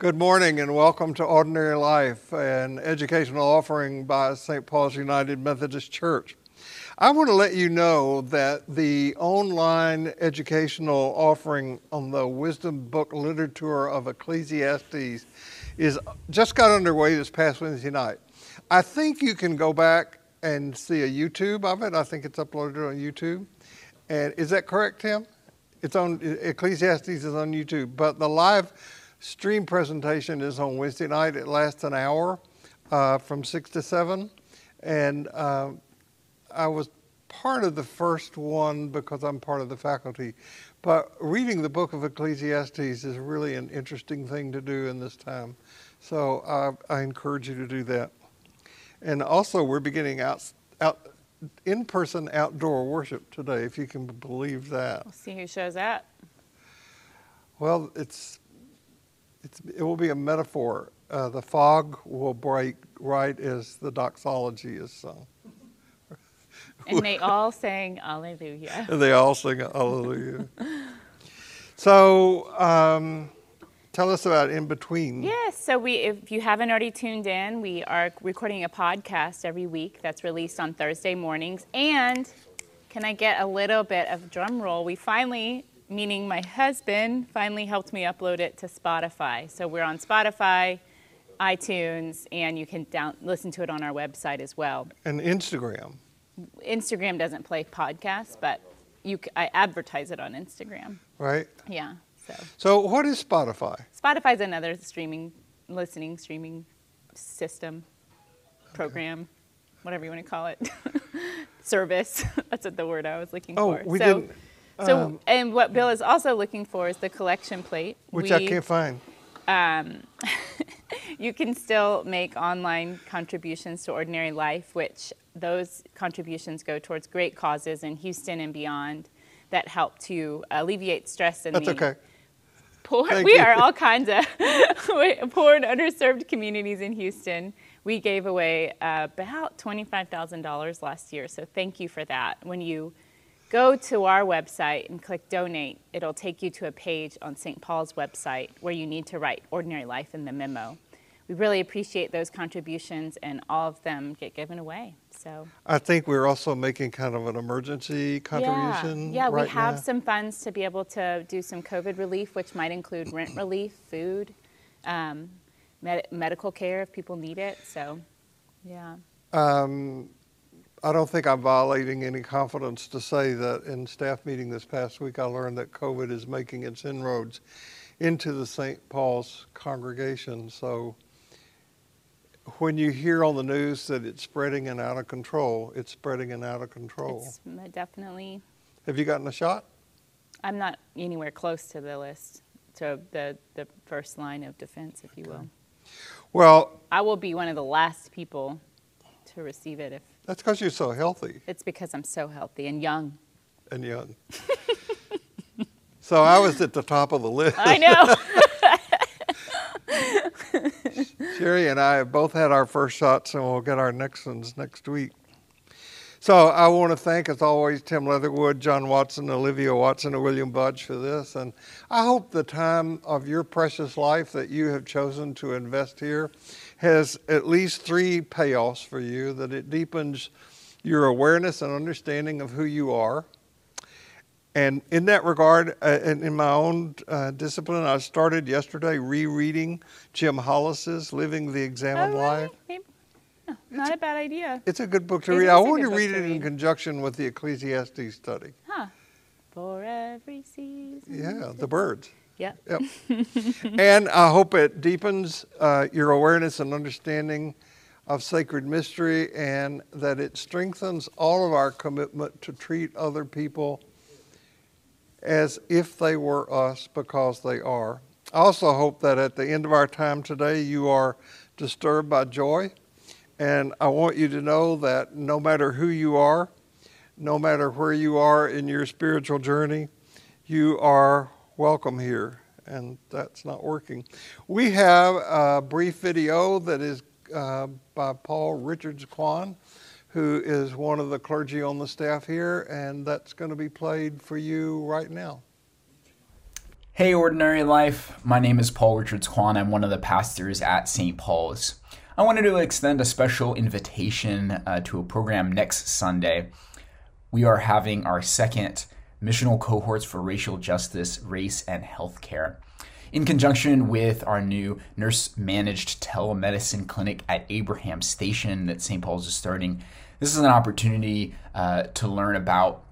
Good morning and welcome to Ordinary Life, an educational offering by St. Paul's United Methodist Church. I want to let you know that the online educational offering on the Wisdom Book Literature of Ecclesiastes is just got underway this past Wednesday night. I think you can go back and see a YouTube of it. I think it's uploaded on YouTube. And is that correct, Tim? It's on Ecclesiastes is on YouTube, but the live stream presentation is on Wednesday night. It lasts an hour uh, from six to seven, and uh, I was part of the first one because I'm part of the faculty. But reading the book of Ecclesiastes is really an interesting thing to do in this time. So uh, I encourage you to do that. And also, we're beginning out, out in-person outdoor worship today, if you can believe that. We'll see who shows up. Well, it's, it's it will be a metaphor. Uh, the fog will break right as the doxology is sung. And they all sang Alleluia. And they all sing Hallelujah. so, um, tell us about In Between. Yes, so we, if you haven't already tuned in, we are recording a podcast every week that's released on Thursday mornings. And can I get a little bit of drum roll? We finally, meaning my husband, finally helped me upload it to Spotify. So we're on Spotify, iTunes, and you can down, listen to it on our website as well. And Instagram. Instagram doesn't play podcasts, but you, I advertise it on Instagram. Right? Yeah. So So, what is Spotify? Spotify's another streaming, listening, streaming system, program, whatever you want to call it, service. That's what the word I was looking Oh, for. we so, didn't. So, um, and what Bill is also looking for is the collection plate. which I can't find. um, you can still make online contributions to Ordinary Life, which those contributions go towards great causes in Houston and beyond that help to alleviate stress in That's the okay. poor. Thank we you. are all kinds of poor and underserved communities in Houston. We gave away uh, about twenty-five thousand dollars last year, so thank you for that. When you go to our website and click donate, it'll take you to a page on St. Paul's website where you need to write Ordinary Life in the memo. We really appreciate those contributions, and all of them get given away. So I think we're also making kind of an emergency contribution. yeah, yeah we have now. some funds to be able to do some COVID relief, which might include rent relief, food, um, med- medical care if people need it. So, yeah. Um, I don't think I'm violating any confidence to say that in staff meeting this past week, I learned that COVID is making its inroads into the St. Paul's congregation. So when you hear on the news that it's spreading and out of control, it's spreading and out of control. It's definitely, Have you gotten a shot? I'm not anywhere close to the list, to the, the first line of defense, if you will. Well, I will be one of the last people to receive it if that's because you're so healthy it's because I'm so healthy and young. and young. so I was at the top of the list. I know. Sherry and I have both had our first shots, and we'll get our next ones next week. So I want to thank, as always, Tim Leatherwood, John Watson, Olivia Watson, and William Budge for this. And I hope the time of your precious life that you have chosen to invest here has at least three payoffs for you, that it deepens your awareness and understanding of who you are. And in that regard, uh, and in my own uh, discipline, I started yesterday rereading Jim Hollis's Living the Examined Oh, Life. Maybe- no, not a bad idea. It's a good book to It read. I want to read it in conjunction with the Ecclesiastes study. Huh. For every season. Yeah, the birds. Yep. Yep. and I hope it deepens uh, your awareness and understanding of sacred mystery and that it strengthens all of our commitment to treat other people as if they were us because they are. I also hope that at the end of our time today, you are disturbed by joy. And I want you to know that no matter who you are, no matter where you are in your spiritual journey, you are welcome here. And that's not working. We have a brief video that is uh, by Paul Richards Kwan, who is one of the clergy on the staff here, and that's going to be played for you right now. Hey, Ordinary Life. My name is Paul Richards Kwan. I'm one of the pastors at St. Paul's. I wanted to extend a special invitation uh, to a program next Sunday. We are having our second missional cohorts for racial justice, race, and healthcare. In conjunction with our new nurse managed telemedicine clinic at Abraham Station that St. Paul's is starting, this is an opportunity uh, to learn about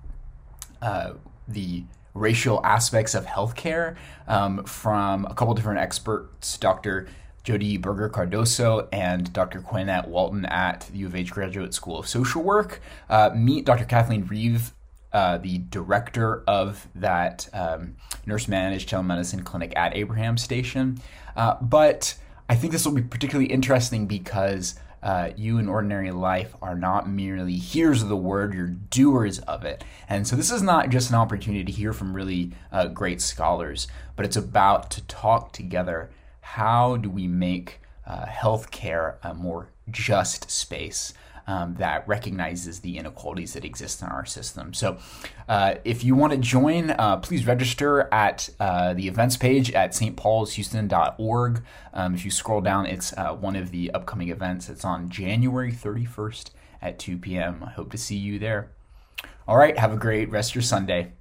uh, the racial aspects of healthcare um, from a couple different experts, Dr. Jodi Berger Cardoso and Dr. Quenette Walton at the U of H Graduate School of Social Work. Uh, meet Dr. Kathleen Reeve, uh, the director of that um, nurse managed telemedicine clinic at Abraham Station. Uh, but I think this will be particularly interesting because uh, you in ordinary life are not merely hearers of the word, you're doers of it. And so this is not just an opportunity to hear from really uh, great scholars, but it's about to talk together. How do we make uh, healthcare a more just space? Um, that recognizes the inequalities that exist in our system. So, uh, if you want to join, uh, please register at uh, the events page at stpaulshouston.org. Um, if you scroll down, it's uh, one of the upcoming events. It's on January 31st at 2 p.m. I hope to see you there. All right, have a great rest of your Sunday.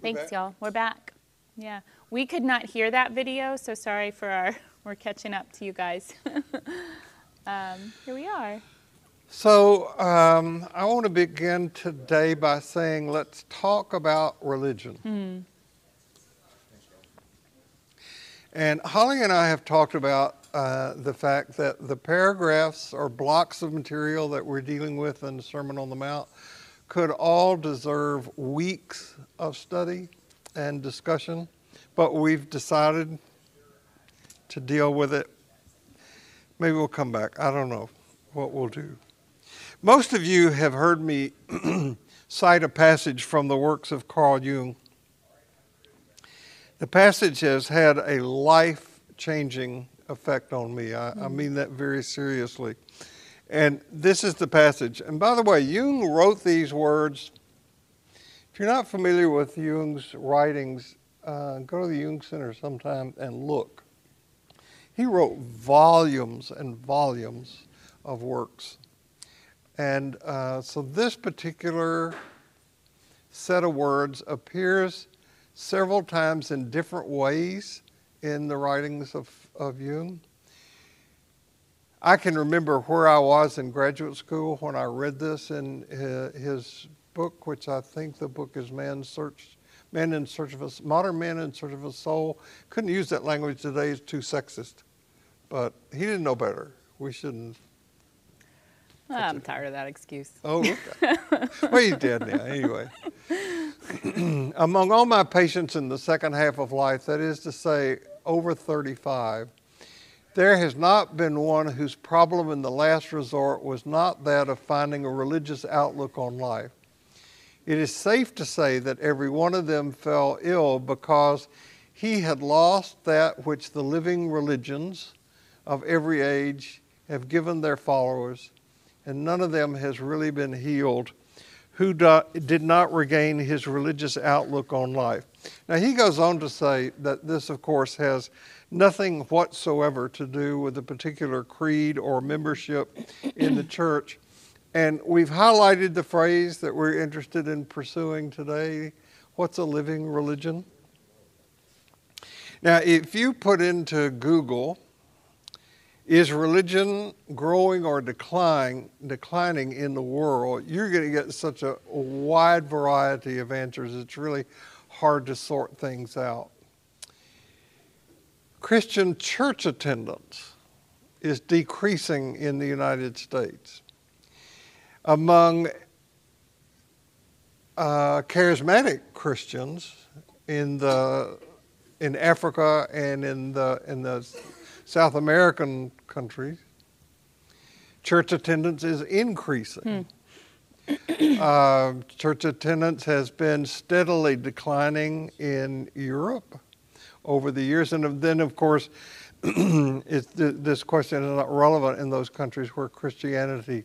Thanks, y'all. We're back. Yeah, we could not hear that video, so sorry for our. We're catching up to you guys. um, here we are. So, um, I want to begin today by saying let's talk about religion. Hmm. And Holly and I have talked about uh, the fact that the paragraphs or blocks of material that we're dealing with in the Sermon on the Mount could all deserve weeks of study and discussion, but we've decided to deal with it Maybe we'll come back. I don't know what we'll do. Most of you have heard me cite a passage from the works of Carl Jung. The passage has had a life changing effect on me. I, I, mean that very seriously. And this is the passage. And by the way, Jung wrote these words. If you're not familiar with Jung's writings, uh, go to the Jung Center sometime and look. He wrote volumes and volumes of works. And uh, so this particular set of words appears several times in different ways in the writings of, of Jung. I can remember where I was in graduate school when I read this in his book, which I think the book is Man's Search, Man in Search of a Modern Man in Search of a Soul. Couldn't use that language today; it's too sexist. But he didn't know better. We shouldn't. Ah, I'm tired of that excuse. Oh, okay. well, he's dead now, anyway. Among all my patients in the second half of life, that is to say, over 35, there has not been one whose problem in the last resort was not that of finding a religious outlook on life. It is safe to say that every one of them fell ill because he had lost that which the living religions, of every age have given their followers, and none of them has really been healed who do, did not regain his religious outlook on life. Now, he goes on to say that this, of course, has nothing whatsoever to do with a particular creed or membership in the church. And we've highlighted the phrase that we're interested in pursuing today what's a living religion? Now, if you put into Google, is religion growing or declining, declining in the world? You're going to get such a wide variety of answers, it's really hard to sort things out. Christian church attendance is decreasing in the United States. Among uh, charismatic Christians in the in Africa and in the in the South American countries, church attendance is increasing. Hmm. uh, church attendance has been steadily declining in Europe over the years, and then, of course, th- this question is not relevant in those countries where Christianity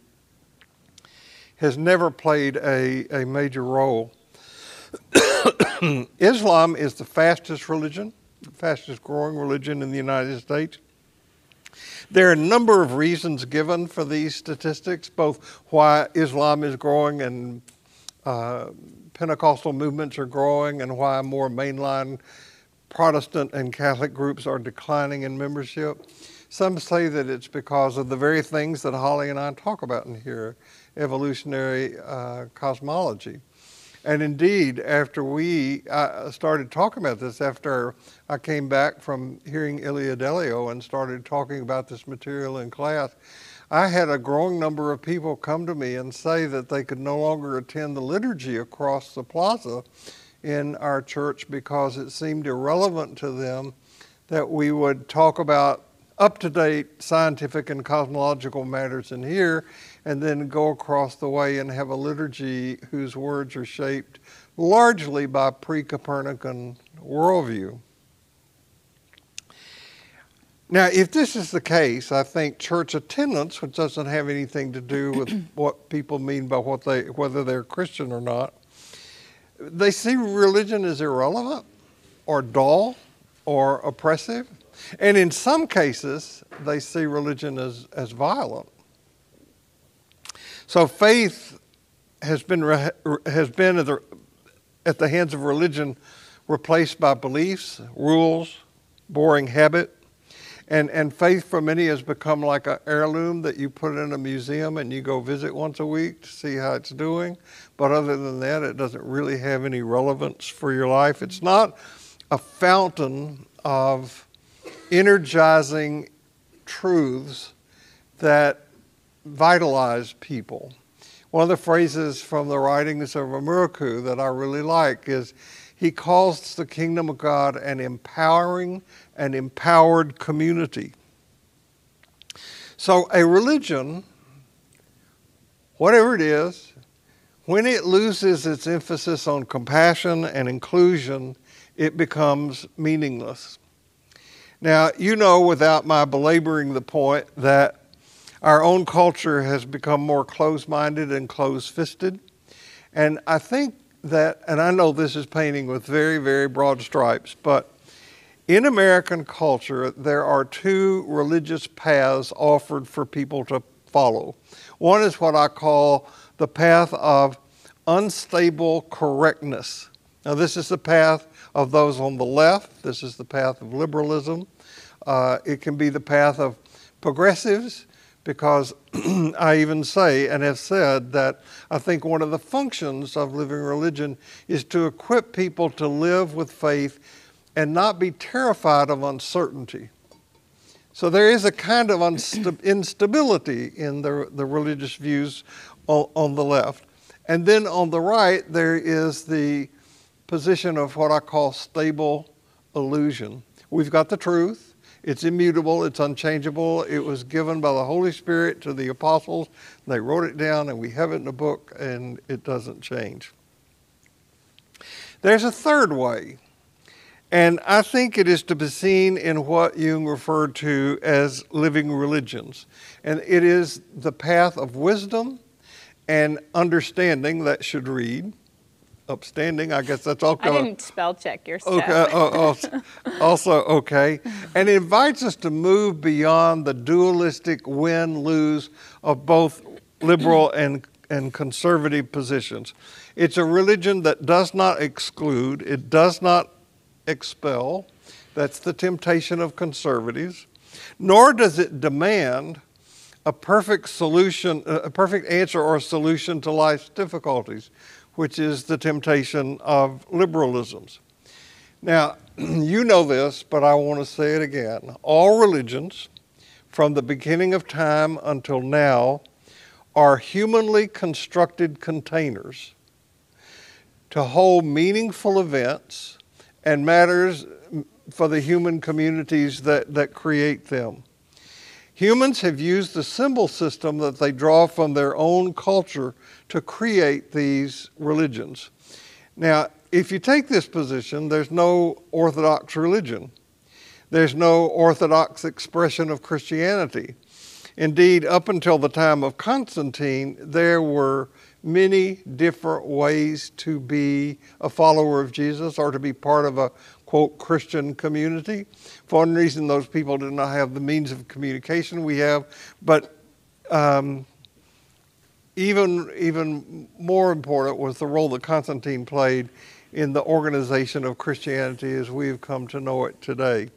has never played a, a major role. Islam is the fastest religion, the fastest growing religion in the United States. There are a number of reasons given for these statistics, both why Islam is growing and uh, Pentecostal movements are growing, and why more mainline Protestant and Catholic groups are declining in membership. Some say that it's because of the very things that Holly and I talk about in here evolutionary uh, cosmology. And indeed, after we uh, started talking about this, after I came back from hearing Ilia Delio and started talking about this material in class, I had a growing number of people come to me and say that they could no longer attend the liturgy across the plaza in our church because it seemed irrelevant to them that we would talk about up to date scientific and cosmological matters in here and then go across the way and have a liturgy whose words are shaped largely by pre Copernican worldview. Now, if this is the case, I think church attendance, which doesn't have anything to do with what people mean by what they, whether they're Christian or not, they see religion as irrelevant or dull or oppressive. And in some cases, they see religion as, as violent. So faith has been, has been at the, at the hands of religion replaced by beliefs, rules, boring habit. And, and faith for many has become like an heirloom that you put in a museum and you go visit once a week to see how it's doing. But other than that, it doesn't really have any relevance for your life. It's not a fountain of energizing truths that vitalize people. One of the phrases from the writings of O'Murchu that I really like is he calls the kingdom of God an empowering and empowered community. So, a religion, whatever it is, when it loses its emphasis on compassion and inclusion, it becomes meaningless. Now, you know, without my belaboring the point, that our own culture has become more close minded and close fisted. And I think that, and I know this is painting with very, very broad stripes, but in American culture, there are two religious paths offered for people to follow. One is what I call the path of unstable correctness. Now, this is the path of those on the left, this is the path of liberalism. Uh, it can be the path of progressives, because I even say and have said that I think one of the functions of living religion is to equip people to live with faith and not be terrified of uncertainty. So there is a kind of instability in the, the religious views on, on the left. And then on the right, there is the position of what I call stable illusion. We've got the truth, it's immutable, it's unchangeable. It was given by the Holy Spirit to the apostles. They wrote it down, and we have it in the book, and it doesn't change. There's a third way, and I think it is to be seen in what Jung referred to as living religions. And it is the path of wisdom and understanding that should read upstanding. I guess that's all. I didn't spell check your stuff. Okay, uh, also, also okay, and it invites us to move beyond the dualistic win-lose of both liberal and and conservative positions. It's a religion that does not exclude. It does not expel. That's the temptation of conservatives. Nor does it demand a perfect solution, a perfect answer or solution to life's difficulties which is the temptation of liberalisms. Now, you know this, but I want to say it again. All religions, from the beginning of time until now, are humanly constructed containers to hold meaningful events and matters for the human communities that, that create them. Humans have used the symbol system that they draw from their own culture to create these religions. Now, if you take this position, there's no orthodox religion. There's no orthodox expression of Christianity. Indeed, up until the time of Constantine, there were many different ways to be a follower of Jesus or to be part of a quote Christian community. For one reason, those people did not have the means of communication we have, but um, even even more important was the role that Constantine played in the organization of Christianity as we've come to know it today.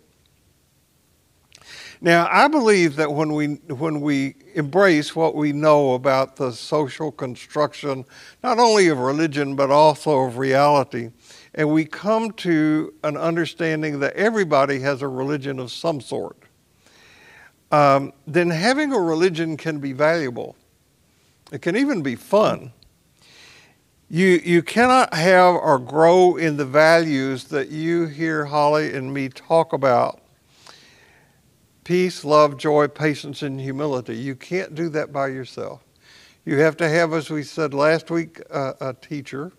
Now, I believe that when we when we embrace what we know about the social construction, not only of religion but also of reality, and we come to an understanding that everybody has a religion of some sort, um, then having a religion can be valuable. It can even be fun. You, you cannot have or grow in the values that you hear Holly and me talk about peace, love, joy, patience, and humility. You can't do that by yourself. You have to have, as we said last week, a teacher.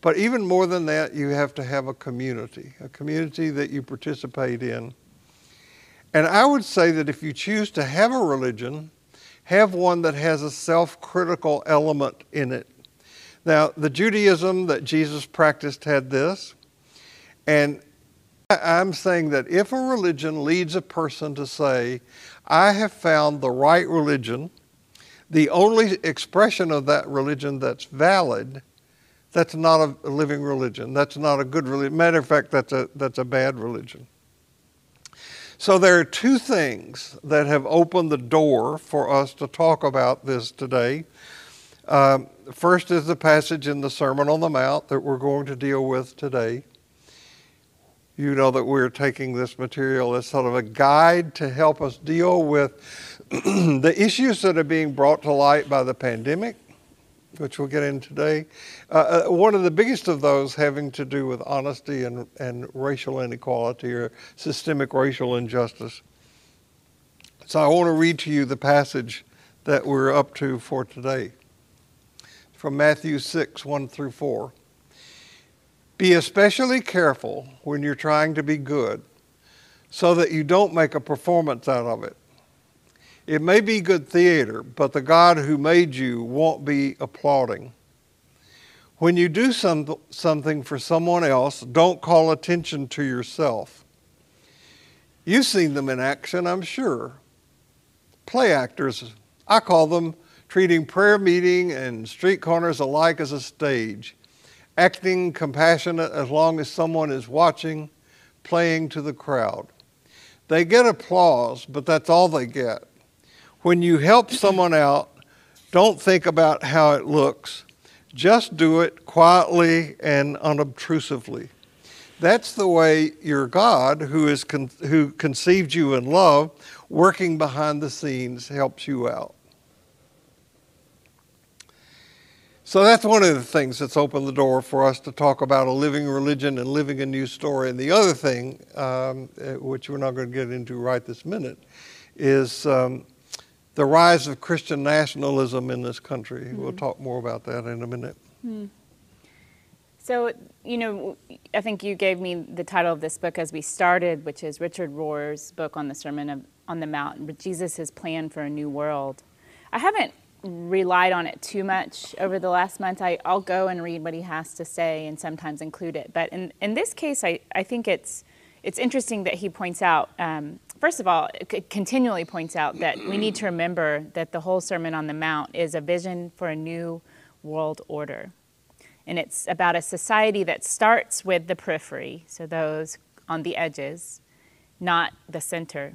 But even more than that, you have to have a community, a community that you participate in. And I would say that if you choose to have a religion, have one that has a self critical element in it. Now, the Judaism that Jesus practiced had this, and I'm saying that if a religion leads a person to say, I have found the right religion, the only expression of that religion that's valid, that's not a living religion. That's not a good religion. Matter of fact, that's a, that's a bad religion. So there are two things that have opened the door for us to talk about this today. Um, first is the passage in the Sermon on the Mount that we're going to deal with today. You know that we're taking this material as sort of a guide to help us deal with the issues that are being brought to light by the pandemic which we'll get in today. Uh, uh, one of the biggest of those having to do with honesty and, and racial inequality or systemic racial injustice. So I want to read to you the passage that we're up to for today from Matthew 6 1 through 4. Be especially careful when you're trying to be good so that you don't make a performance out of it. It may be good theater, but the God who made you won't be applauding. When you do some, something for someone else, don't call attention to yourself. You've seen them in action, I'm sure. Play actors, I call them treating prayer meeting and street corners alike as a stage, acting compassionate as long as someone is watching, playing to the crowd. They get applause, but that's all they get when you help someone out, don't think about how it looks. Just do it quietly and unobtrusively. That's the way your God, who, is con- who conceived you in love, working behind the scenes, helps you out. So that's one of the things that's opened the door for us to talk about a living religion and living a new story. And the other thing, um, eh, which we're not going to get into right this minute, is um, the rise of Christian nationalism in this country. Mm-hmm. We'll talk more about that in a minute. Mm. So, you know, I think you gave me the title of this book as we started, which is Richard Rohr's book on the Sermon of, on the Mount, Jesus' plan for a new world. I haven't relied on it too much over the last month. I, will go and read what he has to say and sometimes include it. But in, in this case, I, I think it's, it's interesting that he points out um, first of all, it continually points out that we need to remember that the whole Sermon on the Mount is a vision for a new world order. And it's about a society that starts with the periphery, so those on the edges, not the center.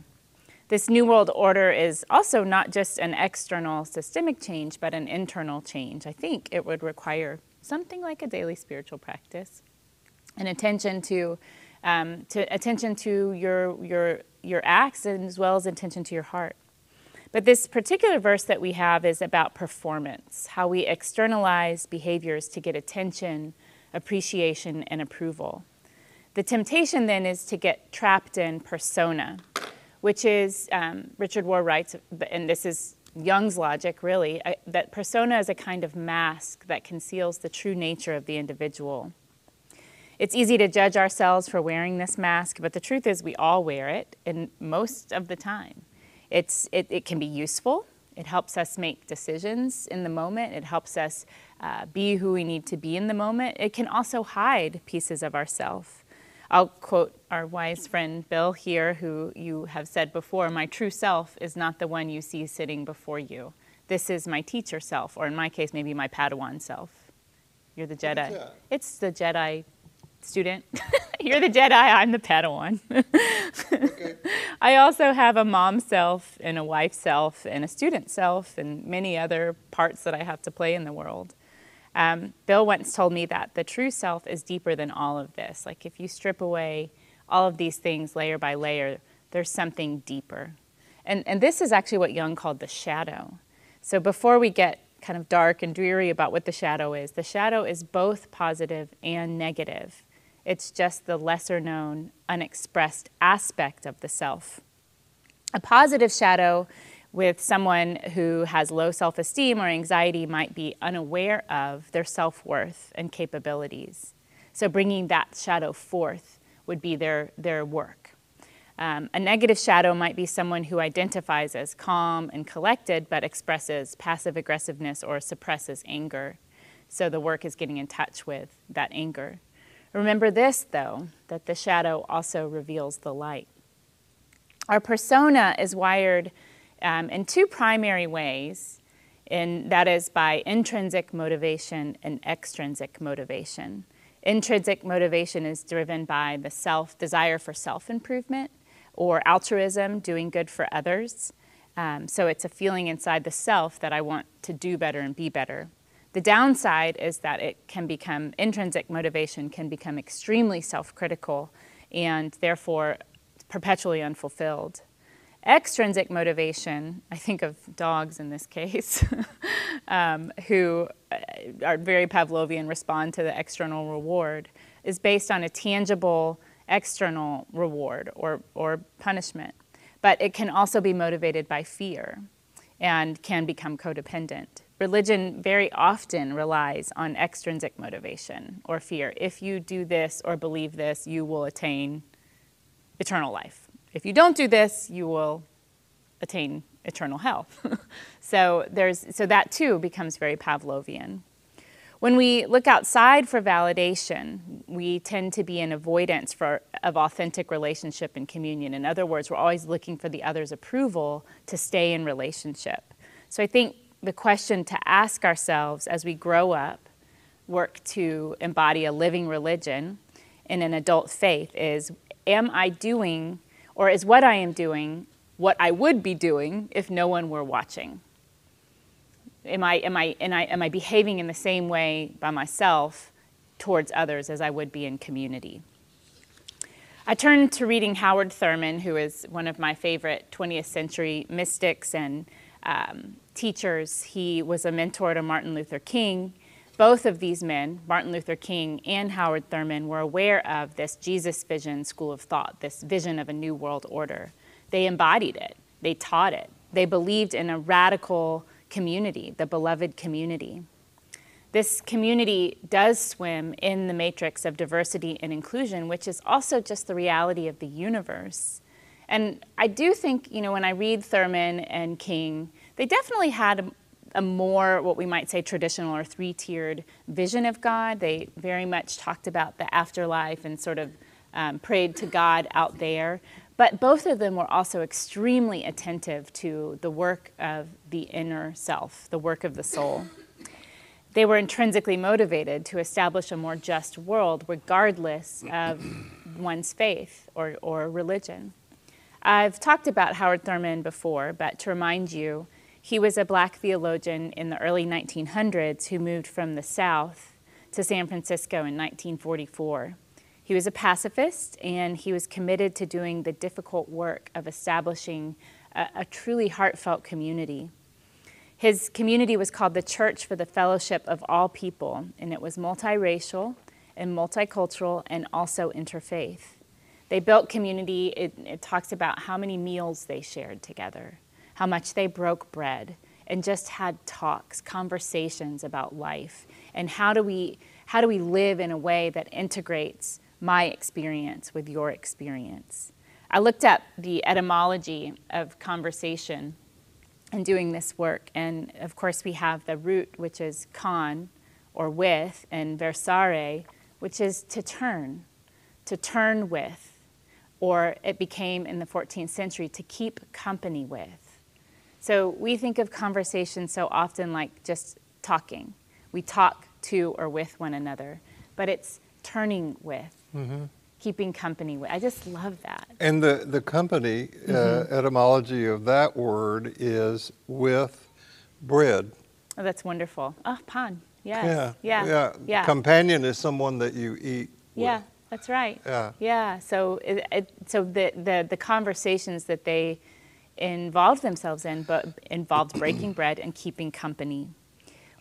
This new world order is also not just an external systemic change, but an internal change. I think it would require something like a daily spiritual practice, an attention to, um, to attention to your your your acts as well as attention to your heart. But this particular verse that we have is about performance, how we externalize behaviors to get attention, appreciation, and approval. The temptation then is to get trapped in persona, which is, um, Richard Rohr writes, and this is Jung's logic really, uh, that persona is a kind of mask that conceals the true nature of the individual. It's easy to judge ourselves for wearing this mask, but the truth is we all wear it, and most of the time. It's, it, it can be useful, It helps us make decisions in the moment. It helps us uh, be who we need to be in the moment. It can also hide pieces of ourself. I'll quote our wise friend Bill here, who you have said before My true self is not the one you see sitting before you. This is my teacher self, or in my case, maybe my Padawan self. You're the Jedi. It's the Jedi student. You're the Jedi, I'm the Padawan. okay. I also have a mom self and a wife self and a student self and many other parts that I have to play in the world. Um, Bill once told me that the true self is deeper than all of this. Like if you strip away all of these things layer by layer, there's something deeper. And, and this is actually what Jung called the shadow. So before we get kind of dark and dreary about what the shadow is, the shadow is both positive and negative. It's just the lesser known, unexpressed aspect of the self. A positive shadow with someone who has low self esteem or anxiety might be unaware of their self worth and capabilities. So, bringing that shadow forth would be their, their work. Um, a negative shadow might be someone who identifies as calm and collected but expresses passive aggressiveness or suppresses anger. So, the work is getting in touch with that anger. Remember this, though, that the shadow also reveals the light. Our persona is wired um, in two primary ways, and that is by intrinsic motivation and extrinsic motivation. Intrinsic motivation is driven by the self desire for self improvement or altruism, doing good for others. Um, so it's a feeling inside the self that I want to do better and be better. The downside is that it can become, intrinsic motivation can become extremely self critical and therefore perpetually unfulfilled. Extrinsic motivation, I think of dogs in this case, um, who uh, are very Pavlovian, respond to the external reward, is based on a tangible external reward or, or punishment. But it can also be motivated by fear and can become codependent religion very often relies on extrinsic motivation or fear. If you do this or believe this, you will attain eternal life. If you don't do this, you will attain eternal hell. so there's so that too becomes very Pavlovian. When we look outside for validation, we tend to be in avoidance for, of authentic relationship and communion. In other words, we're always looking for the other's approval to stay in relationship. So I think the question to ask ourselves as we grow up, work to embody a living religion in an adult faith is Am I doing, or is what I am doing, what I would be doing if no one were watching? Am I, am I, am I, am I behaving in the same way by myself towards others as I would be in community? I turned to reading Howard Thurman, who is one of my favorite 20th century mystics and um, teachers. He was a mentor to Martin Luther King. Both of these men, Martin Luther King and Howard Thurman, were aware of this Jesus vision school of thought, this vision of a new world order. They embodied it, they taught it, they believed in a radical community, the beloved community. This community does swim in the matrix of diversity and inclusion, which is also just the reality of the universe. And I do think, you know, when I read Thurman and King, they definitely had a, a more, what we might say, traditional or three tiered vision of God. They very much talked about the afterlife and sort of um, prayed to God out there. But both of them were also extremely attentive to the work of the inner self, the work of the soul. They were intrinsically motivated to establish a more just world, regardless of one's faith or, or religion. I've talked about Howard Thurman before, but to remind you, he was a black theologian in the early 1900s who moved from the South to San Francisco in 1944. He was a pacifist and he was committed to doing the difficult work of establishing a, a truly heartfelt community. His community was called the Church for the Fellowship of All People, and it was multiracial and multicultural and also interfaith. They built community, it, it talks about how many meals they shared together how much they broke bread and just had talks, conversations about life, and how do we how do we live in a way that integrates my experience with your experience. I looked up the etymology of conversation, and doing this work. And of course, we have the root, which is con or with, and versare, which is to turn, to turn with, or it became in the 14th century to keep company with. So we think of conversation so often like just talking. We talk to or with one another, but it's turning with, mm-hmm. keeping company with. I just love that. And the, the company uh, mm-hmm. uh, etymology of that word is with bread. Oh, that's wonderful. Oh, pan. Yes. Yeah. Yeah. Yeah. yeah. Companion is someone that you eat. Yeah. That's right. Yeah. Yeah. So, it, it, so the, the the conversations that they involved themselves in, but involved breaking bread and keeping company.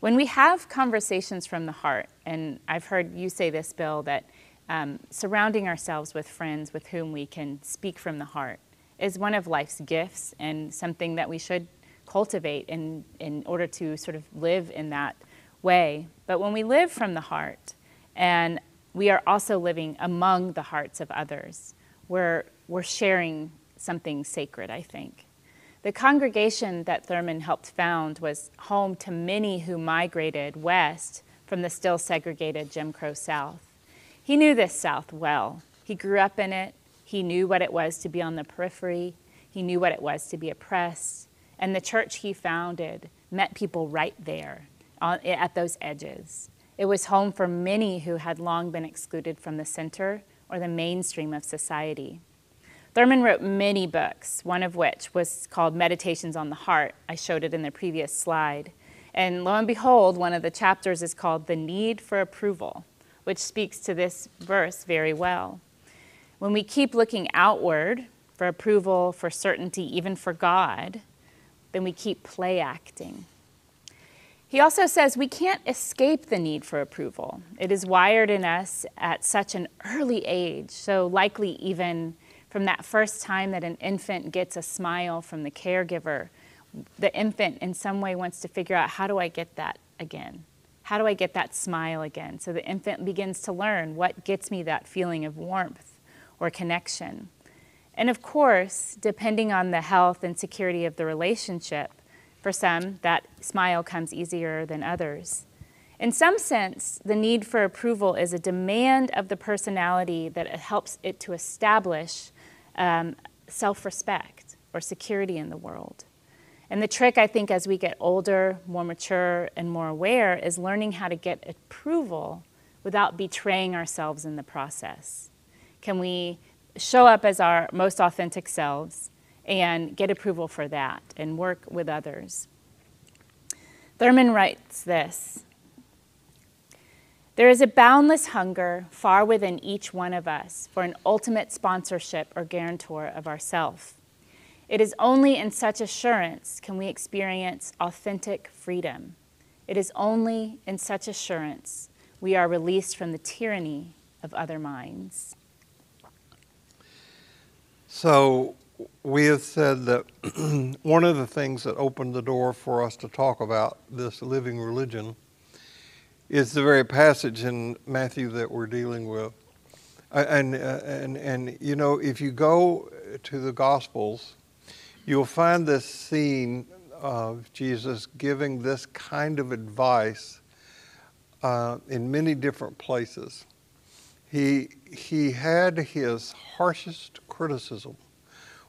When we have conversations from the heart, and I've heard you say this, Bill, that um, surrounding ourselves with friends with whom we can speak from the heart is one of life's gifts and something that we should cultivate in, in order to sort of live in that way. But when we live from the heart, and we are also living among the hearts of others, we're, we're sharing something sacred, I think. The congregation that Thurman helped found was home to many who migrated west from the still segregated Jim Crow South. He knew this South well. He grew up in it. He knew what it was to be on the periphery. He knew what it was to be oppressed. And the church he founded met people right there at those edges. It was home for many who had long been excluded from the center or the mainstream of society. Thurman wrote many books, one of which was called Meditations on the Heart. I showed it in the previous slide. And lo and behold, one of the chapters is called The Need for Approval, which speaks to this verse very well. When we keep looking outward for approval, for certainty, even for God, then we keep play acting he also says we can't escape the need for approval. It is wired in us at such an early age, so likely even from that first time that an infant gets a smile from the caregiver, the infant in some way wants to figure out how do I get that again? How do I get that smile again? So the infant begins to learn what gets me that feeling of warmth or connection. And of course, depending on the health and security of the relationship, for some, that smile comes easier than others. In some sense, the need for approval is a demand of the personality that helps it to establish um, self respect or security in the world. And the trick, I think, as we get older, more mature, and more aware, is learning how to get approval without betraying ourselves in the process. Can we show up as our most authentic selves and get approval for that and work with others. Thurman writes this There is a boundless hunger far within each one of us for an ultimate sponsorship or guarantor of ourself. It is only in such assurance can we experience authentic freedom. It is only in such assurance we are released from the tyranny of other minds. So, we have said that one of the things that opened the door for us to talk about this living religion is the very passage in Matthew that we're dealing with. And, uh, and, and, you know, if you go to the Gospels, you'll find this scene of Jesus giving this kind of advice uh, in many different places. He, he had his harshest criticism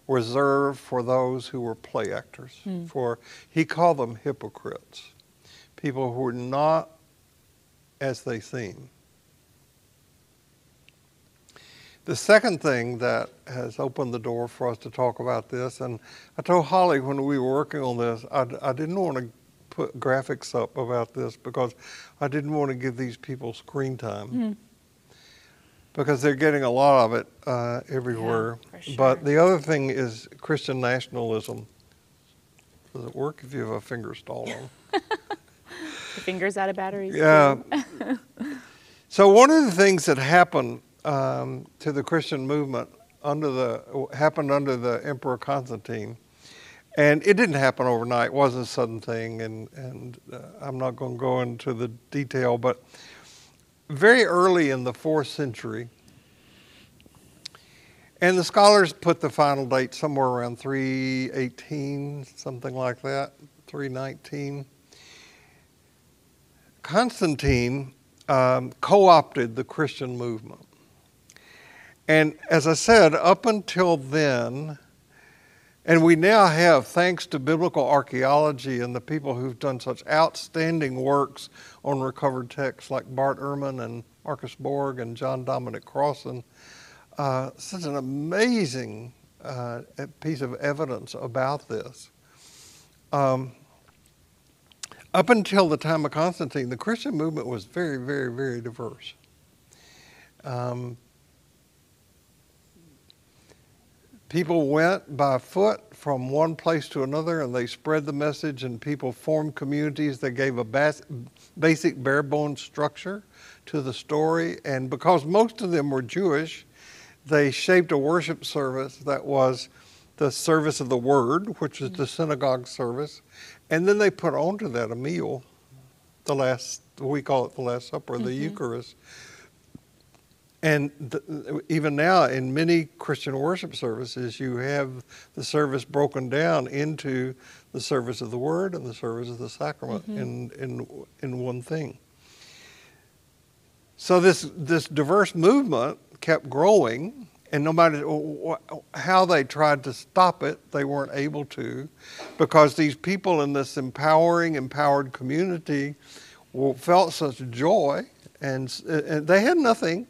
reserved for those who were play actors. Mm. For he called them hypocrites, people who were not as they seem. The second thing that has opened the door for us to talk about this, and I told Holly when we were working on this, I, I didn't want to put graphics up about this because I didn't want to give these people screen time. Mm because they're getting a lot of it uh, everywhere. Yeah, sure. But the other thing is Christian nationalism. Does it work if you have a finger stall on? the finger's out of batteries. Yeah. so one of the things that happened um, to the Christian movement under the happened under the Emperor Constantine, and it didn't happen overnight. It wasn't a sudden thing, and and uh, I'm not going to go into the detail, but very early in the fourth century, And the scholars put the final date somewhere around 318, something like that, 319. Constantine um, co opted the Christian movement. And as I said, up until then, and we now have, thanks to biblical archaeology and the people who've done such outstanding works on recovered texts like Bart Ehrman and Marcus Borg and John Dominic Crossan, uh, such an amazing uh, piece of evidence about this. Um, up until the time of Constantine, the Christian movement was very, very, very diverse. Um, people went by foot from one place to another and they spread the message, and people formed communities that gave a bas- basic bare bones structure to the story. And because most of them were Jewish, they shaped a worship service that was the service of the word, which is the synagogue service, and then they put onto that a meal, the last we call it the Last Supper, the mm-hmm. Eucharist. And the, even now, in many Christian worship services, you have the service broken down into the service of the Word and the service of the sacrament mm-hmm. in, in, in one thing. So this this diverse movement kept growing, and no matter how they tried to stop it, they weren't able to, because these people in this empowering, empowered community felt such joy, and, and they had nothing.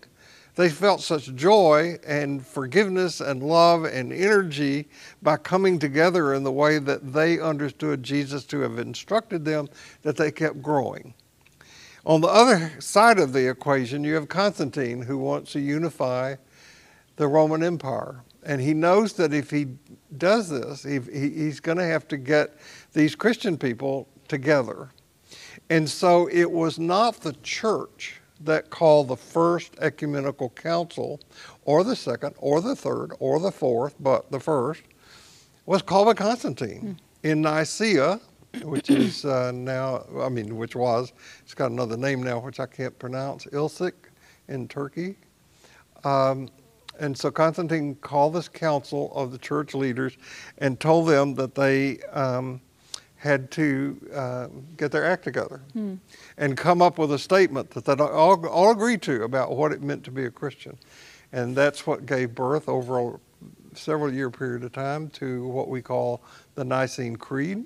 They felt such joy and forgiveness and love and energy by coming together in the way that they understood Jesus to have instructed them that they kept growing. On the other side of the equation, you have Constantine who wants to unify the Roman Empire. And he knows that if he does this, he's going to have to get these Christian people together. And so it was not the church that called the first ecumenical council, or the second, or the third, or the fourth, but the first was called by Constantine hmm. in Nicaea which is uh, now, I mean, which was, it's got another name now, which I can't pronounce, Ilsic in Turkey. Um, and so Constantine called this council of the church leaders and told them that they um, had to uh, get their act together hmm. and come up with a statement that they all, all agreed to about what it meant to be a Christian. And that's what gave birth over a several year period of time to what we call the Nicene Creed.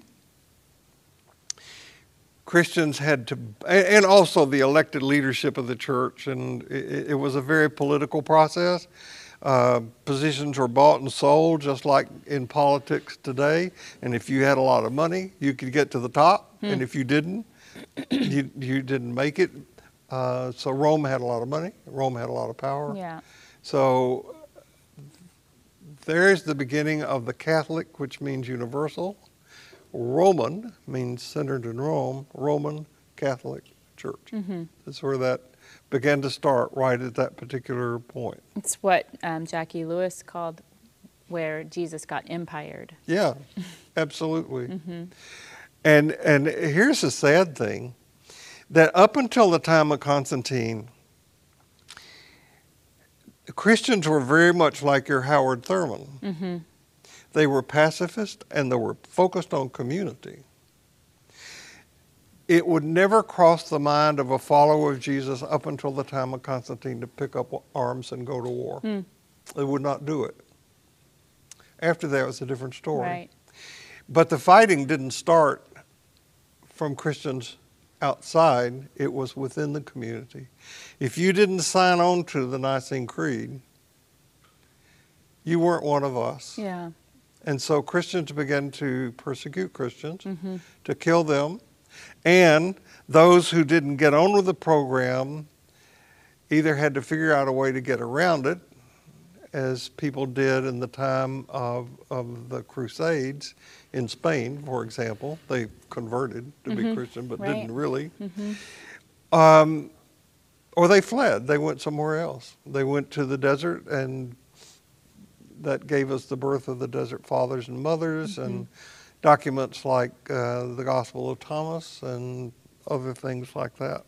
Christians had to, and also the elected leadership of the church, and it, it was a very political process. Uh, positions were bought and sold just like in politics today. And if you had a lot of money, you could get to the top. Hmm. And if you didn't, you, you didn't make it. Uh, so Rome had a lot of money. Rome had a lot of power. Yeah. So there's the beginning of the Catholic, which means universal, Roman means centered in Rome, Roman Catholic Church. Mm-hmm. That's where that began to start right at that particular point. It's what um, Jackie Lewis called where Jesus got empired. Yeah, absolutely. mm-hmm. And and here's the sad thing that up until the time of Constantine, Christians were very much like your Howard Thurman. Mm-hmm. They were pacifist and they were focused on community. It would never cross the mind of a follower of Jesus up until the time of Constantine to pick up arms and go to war. Mm. They would not do it. After that, it was a different story. Right. But the fighting didn't start from Christians outside, it was within the community. If you didn't sign on to the Nicene Creed, you weren't one of us. Yeah. And so Christians began to persecute Christians, mm-hmm. to kill them. And those who didn't get on with the program either had to figure out a way to get around it, as people did in the time of, of the Crusades in Spain, for example. They converted to mm-hmm. be Christian, but right. didn't really. Mm-hmm. Um, or they fled, they went somewhere else. They went to the desert and that gave us the birth of the Desert Fathers and Mothers mm-hmm. and documents like uh, the Gospel of Thomas and other things like that.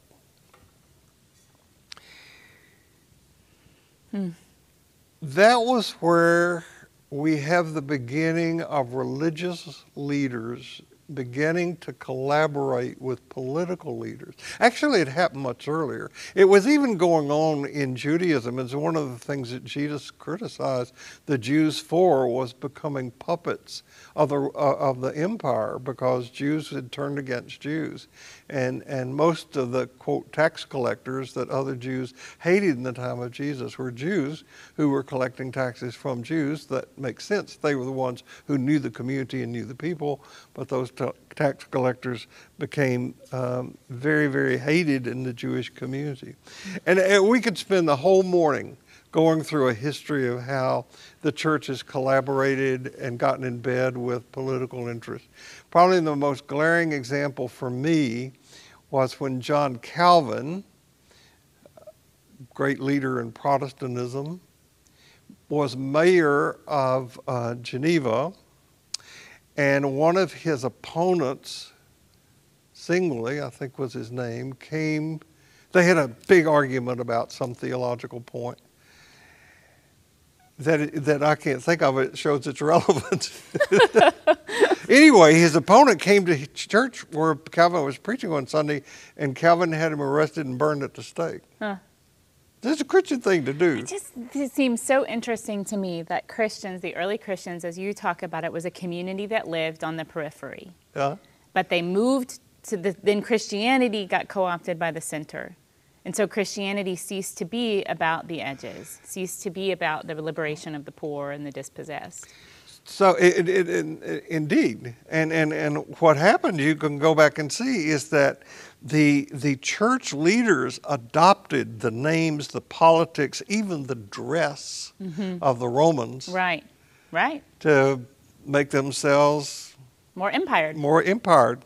Hmm. that was where we have the beginning of religious leaders beginning to collaborate with political leaders. Actually, it happened much earlier. It was even going on in Judaism. It's one of the things that Jesus criticized the Jews for was becoming puppets of the, uh, of the empire because Jews had turned against Jews. And, and most of the, quote, tax collectors that other Jews hated in the time of Jesus were Jews who were collecting taxes from Jews. That makes sense. They were the ones who knew the community and knew the people, but those tax collectors became um, very, very hated in the Jewish community. And, and we could spend the whole morning going through a history of how the church has collaborated and gotten in bed with political interests. Probably the most glaring example for me was when John Calvin, great leader in Protestantism, was mayor of uh, Geneva, and one of his opponents, Zwingli, I think was his name, came. They had a big argument about some theological point that that I can't think of. It shows its relevance. anyway, his opponent came to church where Calvin was preaching one Sunday, and Calvin had him arrested and burned at the stake. Huh. That's a Christian thing to do. It just it seems so interesting to me that Christians, the early Christians, as you talk about it, was a community that lived on the periphery. Yeah. But they moved to the then Christianity got co-opted by the center. And so Christianity ceased to be about the edges, ceased to be about the liberation of the poor and the dispossessed. So it, it, it, indeed, and, and, and what happened, you can go back and see, is that the, the church leaders adopted the names, the politics, even the dress mm-hmm. of the Romans. Right, right. To make themselves more empired. More empired.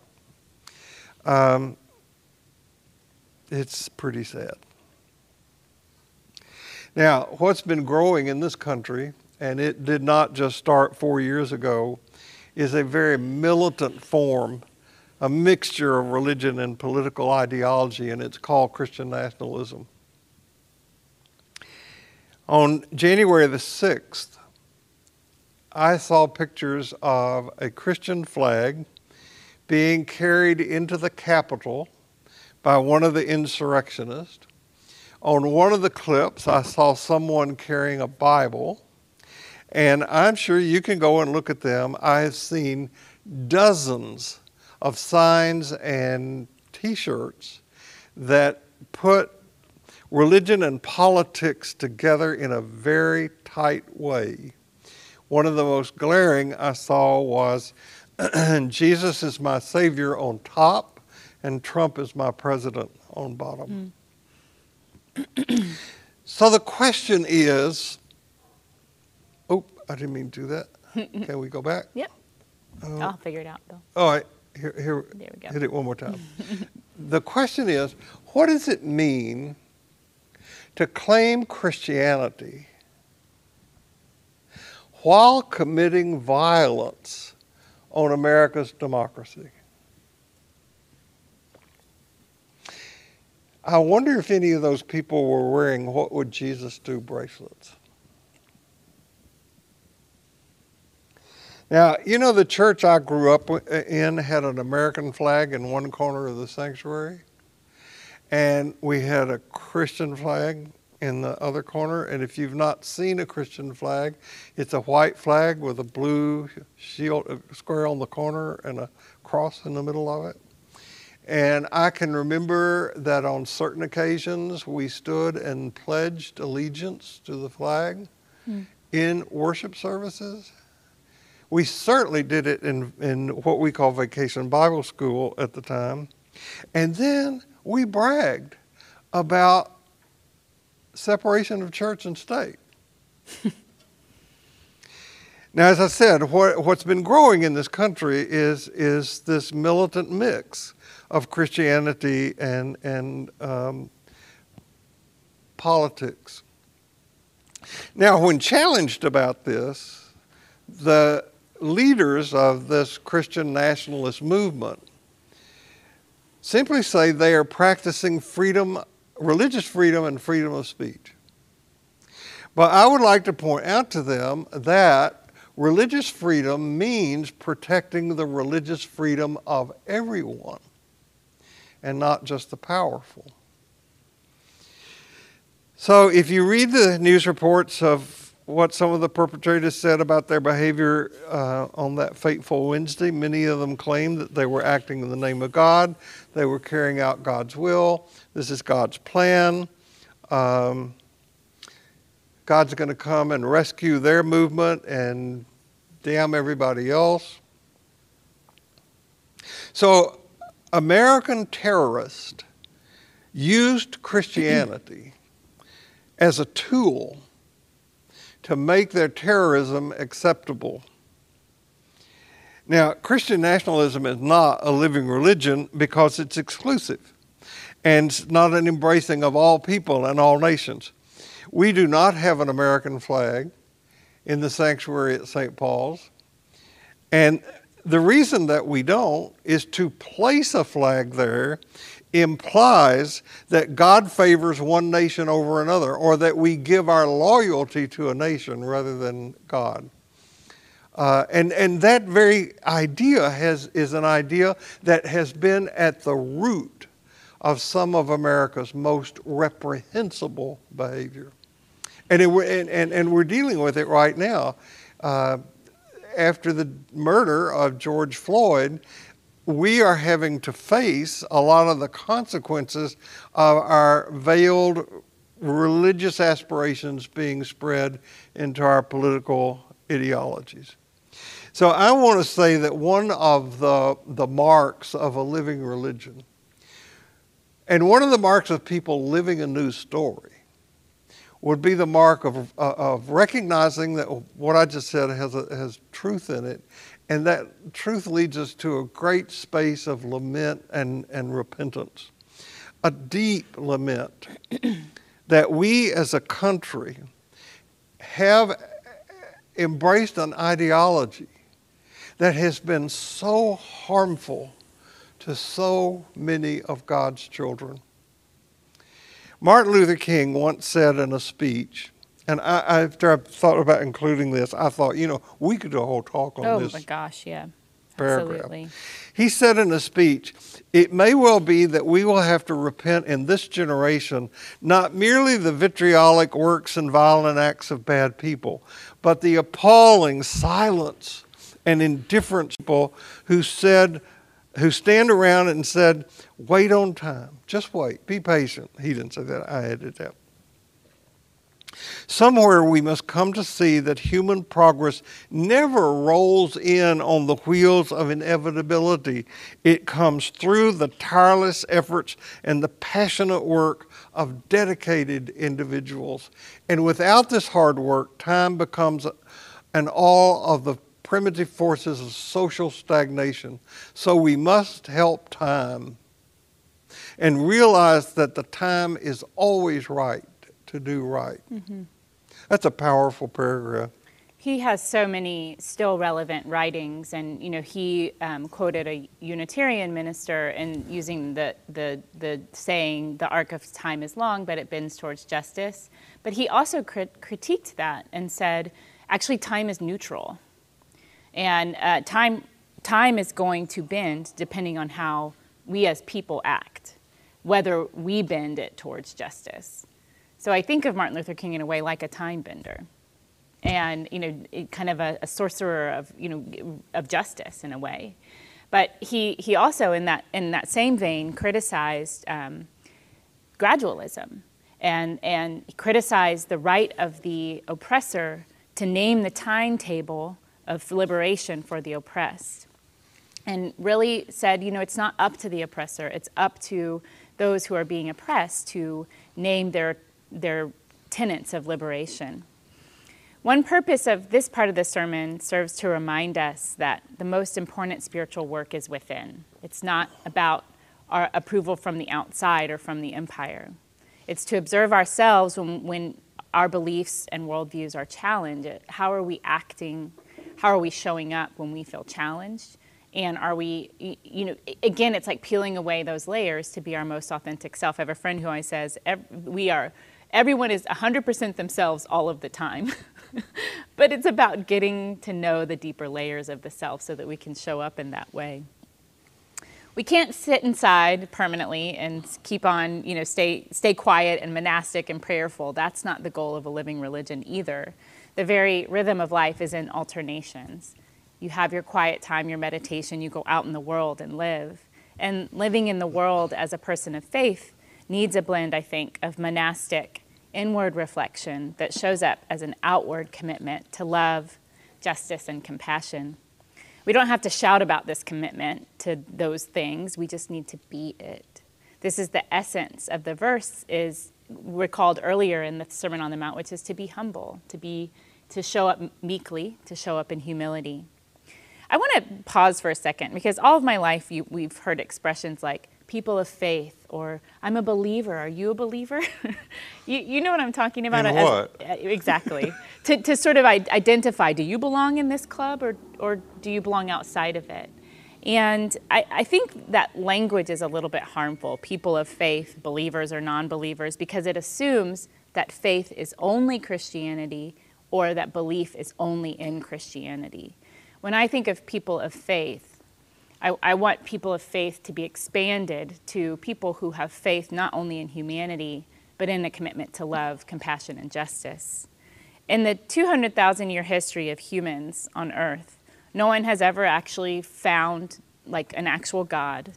Um, it's pretty sad. Now, what's been growing in this country, and it did not just start four years ago, is a very militant form, a mixture of religion and political ideology, and it's called Christian nationalism. On January the 6th, I saw pictures of a Christian flag being carried into the Capitol by one of the insurrectionists. On one of the clips, I saw someone carrying a Bible, and I'm sure you can go and look at them. I have seen dozens of signs and t shirts that put religion and politics together in a very tight way. One of the most glaring I saw was Jesus is my Savior on top and Trump is my president on bottom. Mm. so the question is I didn't mean to do that. Can we go back? Yep. Uh, I'll figure it out, though. All right. Here, here, there we go. hit it one more time. the question is what does it mean to claim Christianity while committing violence on America's democracy? I wonder if any of those people were wearing What Would Jesus Do bracelets. Now, you know, the church I grew up in had an American flag in one corner of the sanctuary, and we had a Christian flag in the other corner. And if you've not seen a Christian flag, it's a white flag with a blue shield square on the corner and a cross in the middle of it. And I can remember that on certain occasions we stood and pledged allegiance to the flag mm. in worship services. We certainly did it in, in what we call Vacation Bible School at the time. And then we bragged about separation of church and state. now, as I said, what, what's been growing in this country is, is this militant mix of Christianity and, and um, politics. Now, when challenged about this, the leaders of this Christian nationalist movement simply say they are practicing freedom, religious freedom, and freedom of speech. But I would like to point out to them that religious freedom means protecting the religious freedom of everyone and not just the powerful. So if you read the news reports of what some of the perpetrators said about their behavior uh, on that fateful Wednesday, many of them claimed that they were acting in the name of God, they were carrying out God's will, this is God's plan. Um, God's going to come and rescue their movement and damn everybody else. So, American terrorists used Christianity as a tool to make their terrorism acceptable. Now, Christian nationalism is not a living religion because it's exclusive and not an embracing of all people and all nations. We do not have an American flag in the sanctuary at St. Paul's. And the reason that we don't is to place a flag there implies that God favors one nation over another, or that we give our loyalty to a nation rather than God. Uh, and, and that very idea has, is an idea that has been at the root of some of America's most reprehensible behavior. And, it, and, and, and we're dealing with it right now. Uh, after the murder of George Floyd, we are having to face a lot of the consequences of our veiled religious aspirations being spread into our political ideologies. So I want to say that one of the, the marks of a living religion, and one of the marks of people living a new story, would be the mark of, of recognizing that what I just said has, a, has truth in it, and that truth leads us to a great space of lament and, and repentance, a deep lament that we as a country have embraced an ideology that has been so harmful to so many of God's children. Martin Luther King once said in a speech, and I, after I thought about including this, I thought, you know, we could do a whole talk on oh this. Oh my gosh, yeah. Paragraph. Absolutely. He said in a speech, It may well be that we will have to repent in this generation, not merely the vitriolic works and violent acts of bad people, but the appalling silence and indifference people who said, who stand around and said, Wait on time. Just wait. Be patient. He didn't say that. I added that. Somewhere we must come to see that human progress never rolls in on the wheels of inevitability. It comes through the tireless efforts and the passionate work of dedicated individuals. And without this hard work, time becomes an all of the primitive forces of social stagnation. So we must help time and realize that the time is always right to do right. Mm-hmm. That's a powerful paragraph. He has so many still relevant writings, and you know he um, quoted a Unitarian minister and using the, the the saying "the arc of time is long, but it bends towards justice." But he also crit- critiqued that and said, actually, time is neutral, and uh, time time is going to bend depending on how we as people act, whether we bend it towards justice. So I think of Martin Luther King in a way like a time bender, and you know, kind of a, a sorcerer of you know of justice in a way. But he he also in that in that same vein criticized um, gradualism and and criticized the right of the oppressor to name the timetable of liberation for the oppressed and really said, you know, it's not up to the oppressor, it's up to those who are being oppressed to name their their tenets of liberation. One purpose of this part of the sermon serves to remind us that the most important spiritual work is within. It's not about our approval from the outside or from the empire. It's to observe ourselves when, when our beliefs and worldviews are challenged. How are we acting? How are we showing up when we feel challenged? And are we, you know, again, it's like peeling away those layers to be our most authentic self. I have a friend who always says, we are everyone is 100% themselves all of the time. but it's about getting to know the deeper layers of the self so that we can show up in that way. We can't sit inside permanently and keep on, you know, stay, stay quiet and monastic and prayerful. That's not the goal of a living religion either. The very rhythm of life is in alternations. You have your quiet time, your meditation, you go out in the world and live. And living in the world as a person of faith needs a blend, I think, of monastic inward reflection that shows up as an outward commitment to love, justice, and compassion. We don't have to shout about this commitment to those things, we just need to be it. This is the essence of the verse is recalled earlier in the Sermon on the Mount, which is to be humble, to be to show up meekly, to show up in humility. I want to pause for a second because all of my life you, we've heard expressions like people of faith or I'm a believer. Are you a believer? you, you know what I'm talking about? In what? As, uh, exactly. to, to sort of identify do you belong in this club or, or do you belong outside of it? And I, I think that language is a little bit harmful, people of faith, believers or non believers, because it assumes that faith is only Christianity or that belief is only in Christianity. When I think of people of faith, I, I, want people of faith to be expanded to people who have faith not only in humanity, but in a commitment to love, compassion, and justice. In the 200,000 year history of humans on earth, no one has ever actually found like an actual God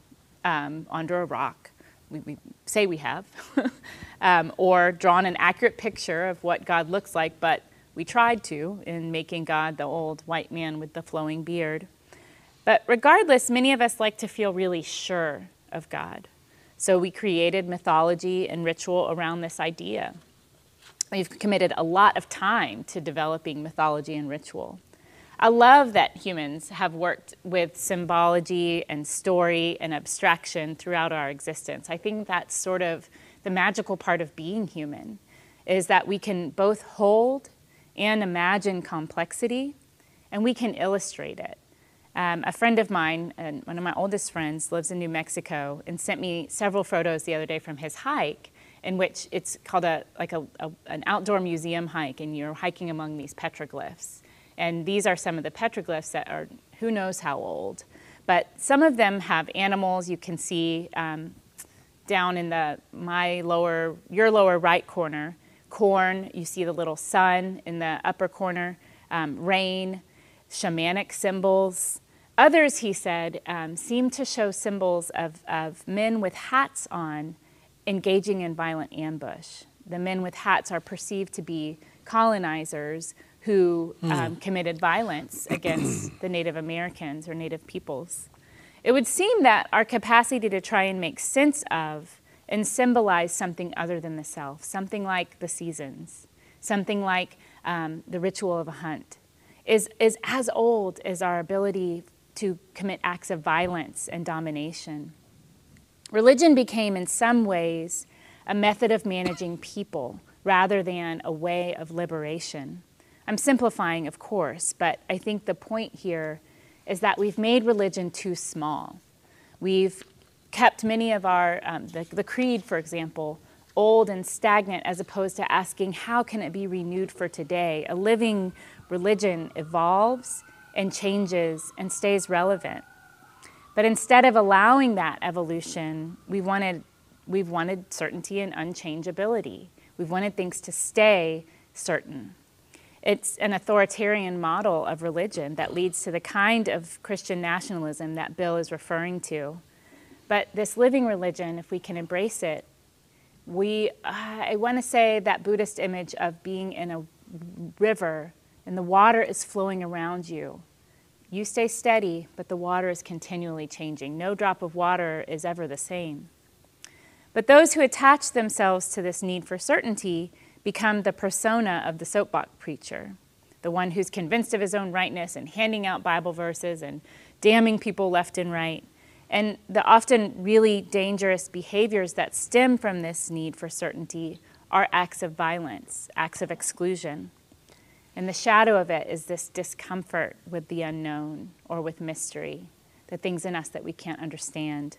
um, under a rock. We, we, say we have, um, or drawn an accurate picture of what God looks like, but we tried to in making God the old white man with the flowing beard. But regardless, many of us like to feel really sure of God. So we created mythology and ritual around this idea. We've committed a lot of time to developing mythology and ritual. I love that humans have worked with symbology and story and abstraction throughout our existence. I think that's sort of the magical part of being human is that we can both hold and imagine complexity, and we can illustrate it. Um, a friend of mine, and one of my oldest friends, lives in New Mexico and sent me several photos the other day from his hike, in which it's called a like a, a, an outdoor museum hike, and you're hiking among these petroglyphs. And these are some of the petroglyphs that are who knows how old, but some of them have animals. You can see um, down in the my lower your lower right corner corn, you see the little sun in the upper corner, um, rain, shamanic symbols. Others, he said, um, seem to show symbols of, of men with hats on engaging in violent ambush. The men with hats are perceived to be colonizers who hmm. um, committed violence against the Native Americans or Native peoples. It would seem that our capacity to try and make sense of and symbolize something other than the self, something like the seasons, something like um, the ritual of a hunt, is, is as old as our ability to commit acts of violence and domination. Religion became, in some ways, a method of managing people rather than a way of liberation. I'm simplifying, of course, but I think the point here is that we've made religion too small. We've kept many of our, um, the, the creed, for example, old and stagnant as opposed to asking, how can it be renewed for today? A living religion evolves and changes and stays relevant. But instead of allowing that evolution, we wanted, we've wanted certainty and unchangeability. We've wanted things to stay certain. It's an authoritarian model of religion that leads to the kind of Christian nationalism that Bill is referring to. But this living religion, if we can embrace it, we, uh, I want to say that Buddhist image of being in a river and the water is flowing around you. You stay steady, but the water is continually changing. No drop of water is ever the same. But those who attach themselves to this need for certainty become the persona of the soapbox preacher, the one who's convinced of his own rightness and handing out Bible verses and damning people left and right. And the often really dangerous behaviors that stem from this need for certainty are acts of violence, acts of exclusion. And the shadow of it is this discomfort with the unknown or with mystery, the things in us that we can't understand.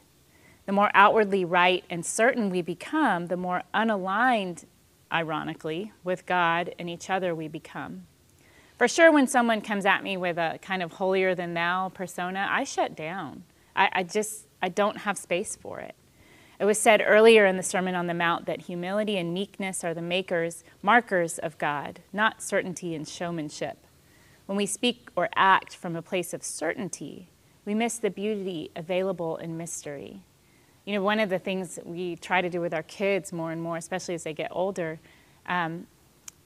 The more outwardly right and certain we become, the more unaligned ironically, with God and each other we become. For sure, when someone comes at me with a kind of holier than thou persona, I shut down. I, I just, I don't have space for it. It was said earlier in the Sermon on the Mount that humility and meekness are the makers, markers of God, not certainty and showmanship. When we speak or act from a place of certainty, we miss the beauty available in mystery. You know, one of the things we try to do with our kids more and more, especially as they get older, um,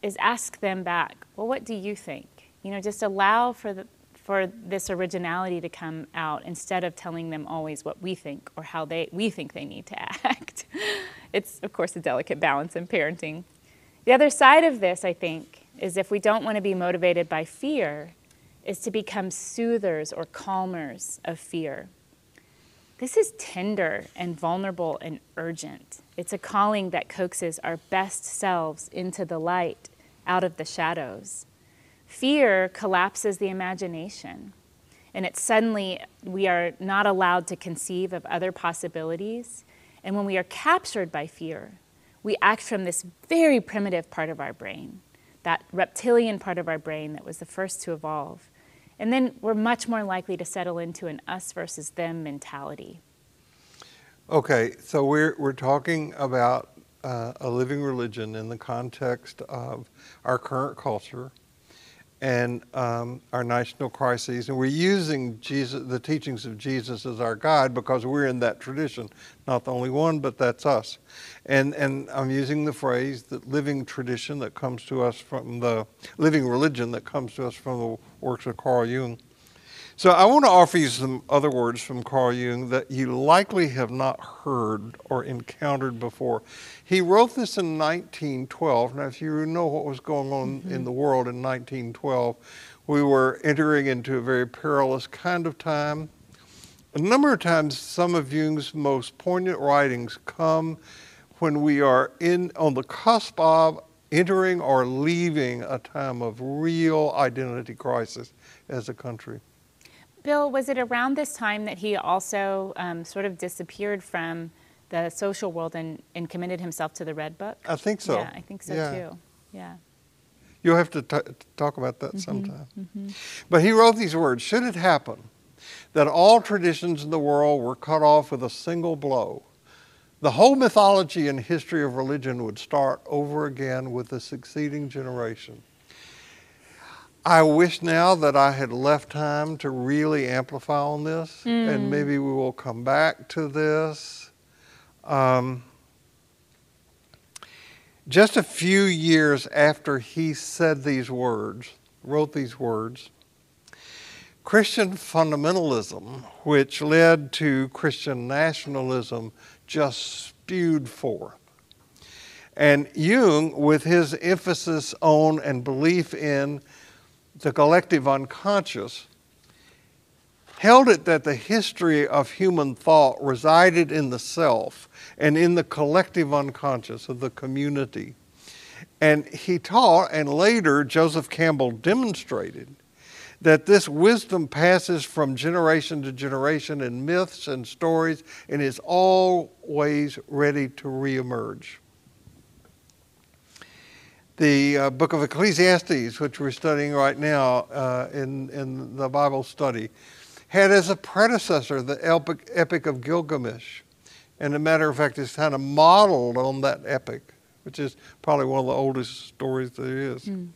is ask them back, well, what do you think? You know, just allow for, the, for this originality to come out instead of telling them always what we think or how they, we think they need to act. it's, of course, a delicate balance in parenting. The other side of this, I think, is if we don't want to be motivated by fear, is to become soothers or calmers of fear. This is tender and vulnerable and urgent. It's a calling that coaxes our best selves into the light, out of the shadows. Fear collapses the imagination, and it suddenly we are not allowed to conceive of other possibilities. And when we are captured by fear, we act from this very primitive part of our brain, that reptilian part of our brain that was the first to evolve. And then we're much more likely to settle into an us versus them mentality. Okay, so we're, we're talking about uh, a living religion in the context of our current culture and um, our national crises, and we're using Jesus, the teachings of Jesus as our guide because we're in that tradition. Not the only one, but that's us. And and I'm using the phrase that living tradition that comes to us from the living religion that comes to us from the works of Carl Jung. So I want to offer you some other words from Carl Jung that you likely have not heard or encountered before. He wrote this in 1912. Now, if you know what was going on mm-hmm. in the world in 1912, we were entering into a very perilous kind of time. A number of times, some of Jung's most poignant writings come when we are in on the cusp of entering or leaving a time of real identity crisis as a country. Bill, was it around this time that he also um, sort of disappeared from the social world and, and committed himself to the Red Book? I think so. Yeah, I think so yeah. too. Yeah. You'll have to t- talk about that mm-hmm, sometime. Mm-hmm. But he wrote these words Should it happen that all traditions in the world were cut off with a single blow, the whole mythology and history of religion would start over again with the succeeding generation. I wish now that I had left time to really amplify on this, mm. and maybe we will come back to this. Um, just a few years after he said these words, wrote these words, Christian fundamentalism, which led to Christian nationalism, just spewed forth. And Jung, with his emphasis on and belief in the collective unconscious, held it that the history of human thought resided in the self and in the collective unconscious of the community. And he taught, and later Joseph Campbell demonstrated, that this wisdom passes from generation to generation in myths and stories and is always ready to reemerge the uh, book of Ecclesiastes, which we're studying right now uh, in, in the Bible study, had as a predecessor the epic, epic of Gilgamesh. And a matter of fact, it's kind of modeled on that epic, which is probably one of the oldest stories there is. Mm.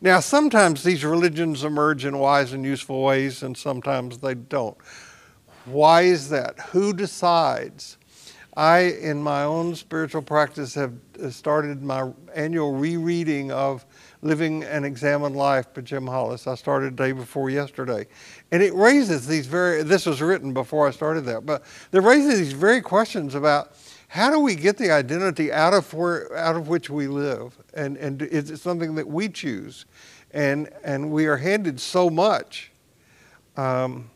Now, sometimes these religions emerge in wise and useful ways, and sometimes they don't. Why is that? Who decides? I, in my own spiritual practice, have started my annual rereading of Living an Examined Life by Jim Hollis. I started day before yesterday. And it raises these very, this was written before I started that, but it raises these very questions about how do we get the identity out of where, out of which we live? And, and is it something that we choose? And, and we are handed so much. Um,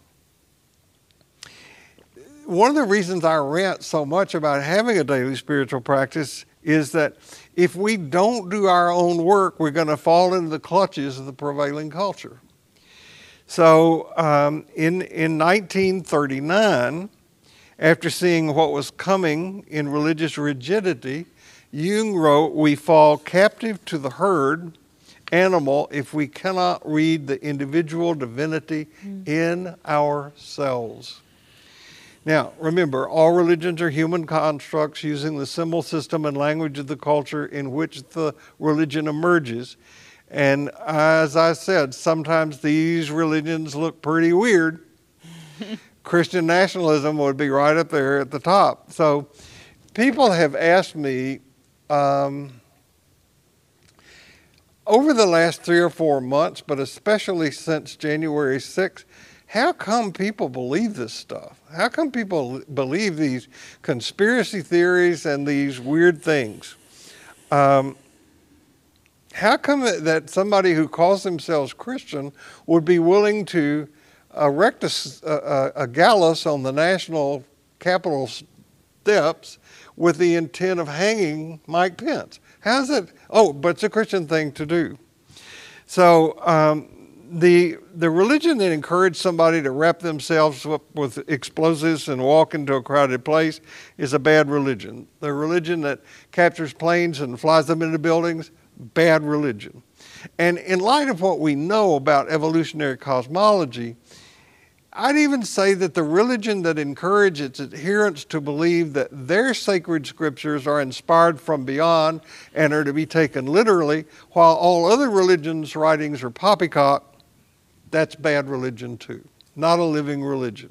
one of the reasons I rant so much about having a daily spiritual practice is that if we don't do our own work, we're going to fall into the clutches of the prevailing culture. So um, in, in 1939, after seeing what was coming in religious rigidity, Jung wrote, We fall captive to the herd animal if we cannot read the individual divinity mm. in ourselves. Now, remember, all religions are human constructs using the symbol system and language of the culture in which the religion emerges. And as I said, sometimes these religions look pretty weird. Christian nationalism would be right up there at the top. So people have asked me um, over the last three or four months, but especially since January 6th, how come people believe this stuff? How come people believe these conspiracy theories and these weird things? Um, how come that somebody who calls themselves Christian would be willing to erect a, a, a gallows on the national capitol steps with the intent of hanging Mike Pence? How's it? Oh, but it's a Christian thing to do. So um, the the religion that encouraged somebody to wrap themselves up with explosives and walk into a crowded place is a bad religion. The religion that captures planes and flies them into buildings, bad religion. And in light of what we know about evolutionary cosmology, I'd even say that the religion that encourages its adherents to believe that their sacred scriptures are inspired from beyond and are to be taken literally, while all other religions' writings are poppycock, that's bad religion too, not a living religion.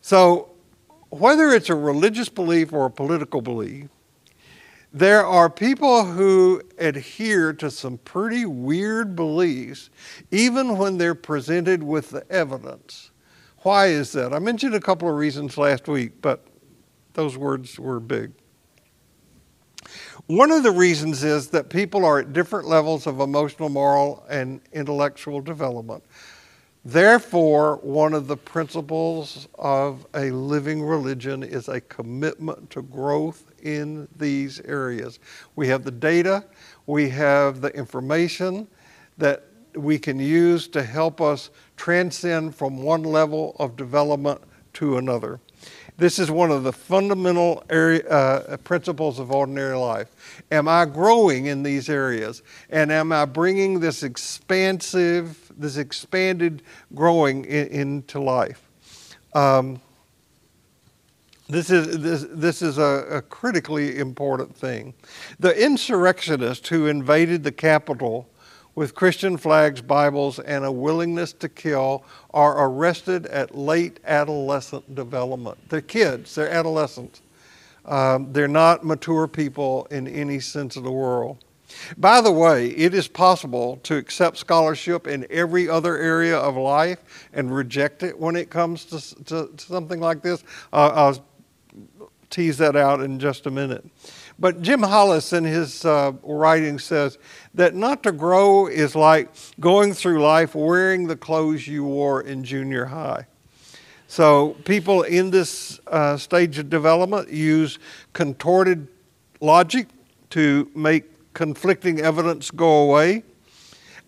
So, whether it's a religious belief or a political belief, there are people who adhere to some pretty weird beliefs, even when they're presented with the evidence. Why is that? I mentioned a couple of reasons last week, but those words were big. One of the reasons is that people are at different levels of emotional, moral, and intellectual development. Therefore, one of the principles of a living religion is a commitment to growth in these areas. We have the data, we have the information that we can use to help us transcend from one level of development to another. This is one of the fundamental area, uh, principles of ordinary life. Am I growing in these areas? And am I bringing this expansive, this expanded growing in, into life? Um, this is, this, this is a, a critically important thing. The insurrectionists who invaded the Capitol with Christian flags, Bibles, and a willingness to kill are arrested at late adolescent development. They're kids, they're adolescents. Um, they're not mature people in any sense of the world. By the way, it is possible to accept scholarship in every other area of life and reject it when it comes to, to, to something like this. Uh, I'll tease that out in just a minute. But Jim Hollis, in his uh, writing, says that not to grow is like going through life wearing the clothes you wore in junior high. So, people in this uh, stage of development use contorted logic to make conflicting evidence go away.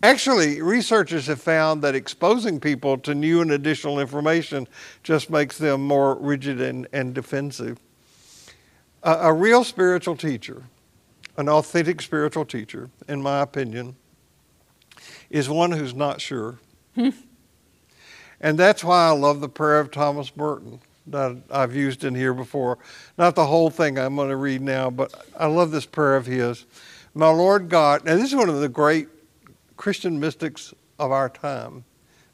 Actually, researchers have found that exposing people to new and additional information just makes them more rigid and, and defensive. A, a real spiritual teacher, an authentic spiritual teacher, in my opinion, is one who's not sure. and that's why I love the prayer of Thomas Merton that I've used in here before. Not the whole thing I'm going to read now, but I love this prayer of his. My Lord God, and this is one of the great Christian mystics of our time.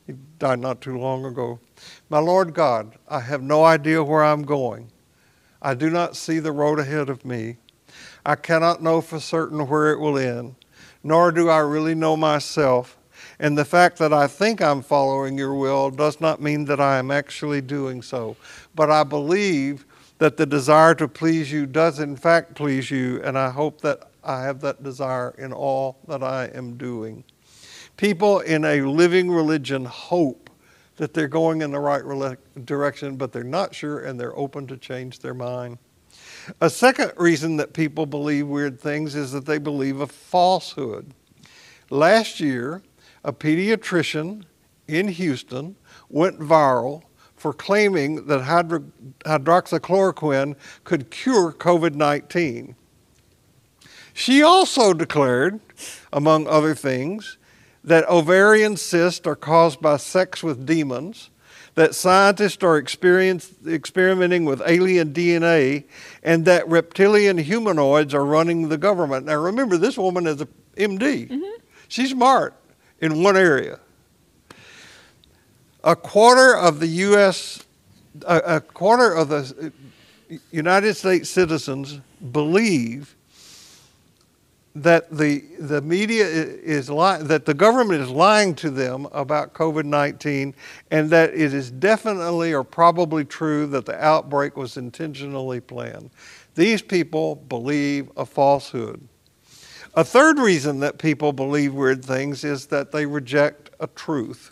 He died not too long ago. My Lord God, I have no idea where I'm going. I do not see the road ahead of me. I cannot know for certain where it will end, nor do I really know myself. And the fact that I think I'm following your will does not mean that I am actually doing so. But I believe that the desire to please you does, in fact, please you, and I hope that I have that desire in all that I am doing. People in a living religion hope that they're going in the right direction, but they're not sure and they're open to change their mind. A second reason that people believe weird things is that they believe a falsehood. Last year, a pediatrician in Houston went viral for claiming that hydro- hydroxychloroquine could cure COVID 19. She also declared, among other things, that ovarian cysts are caused by sex with demons, that scientists are experimenting with alien DNA, and that reptilian humanoids are running the government. Now, remember, this woman is a MD. Mm-hmm. She's smart in one area. A quarter of the U.S. A, a quarter of the United States citizens believe that the the media is lying, that the government is lying to them about COVID nineteen, and that it is definitely or probably true that the outbreak was intentionally planned. These people believe a falsehood. A third reason that people believe weird things is that they reject a truth.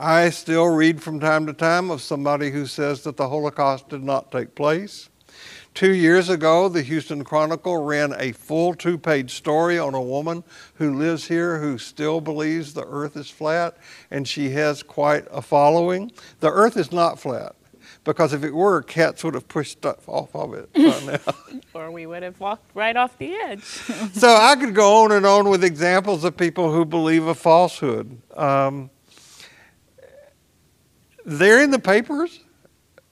I still read from time to time of somebody who says that the Holocaust did not take place. Two years ago, the Houston Chronicle ran a full two page story on a woman who lives here who still believes the earth is flat, and she has quite a following. The earth is not flat because if it were, cats would have pushed stuff off of it right now. or we would have walked right off the edge. so I could go on and on with examples of people who believe a falsehood. Um, they're in the papers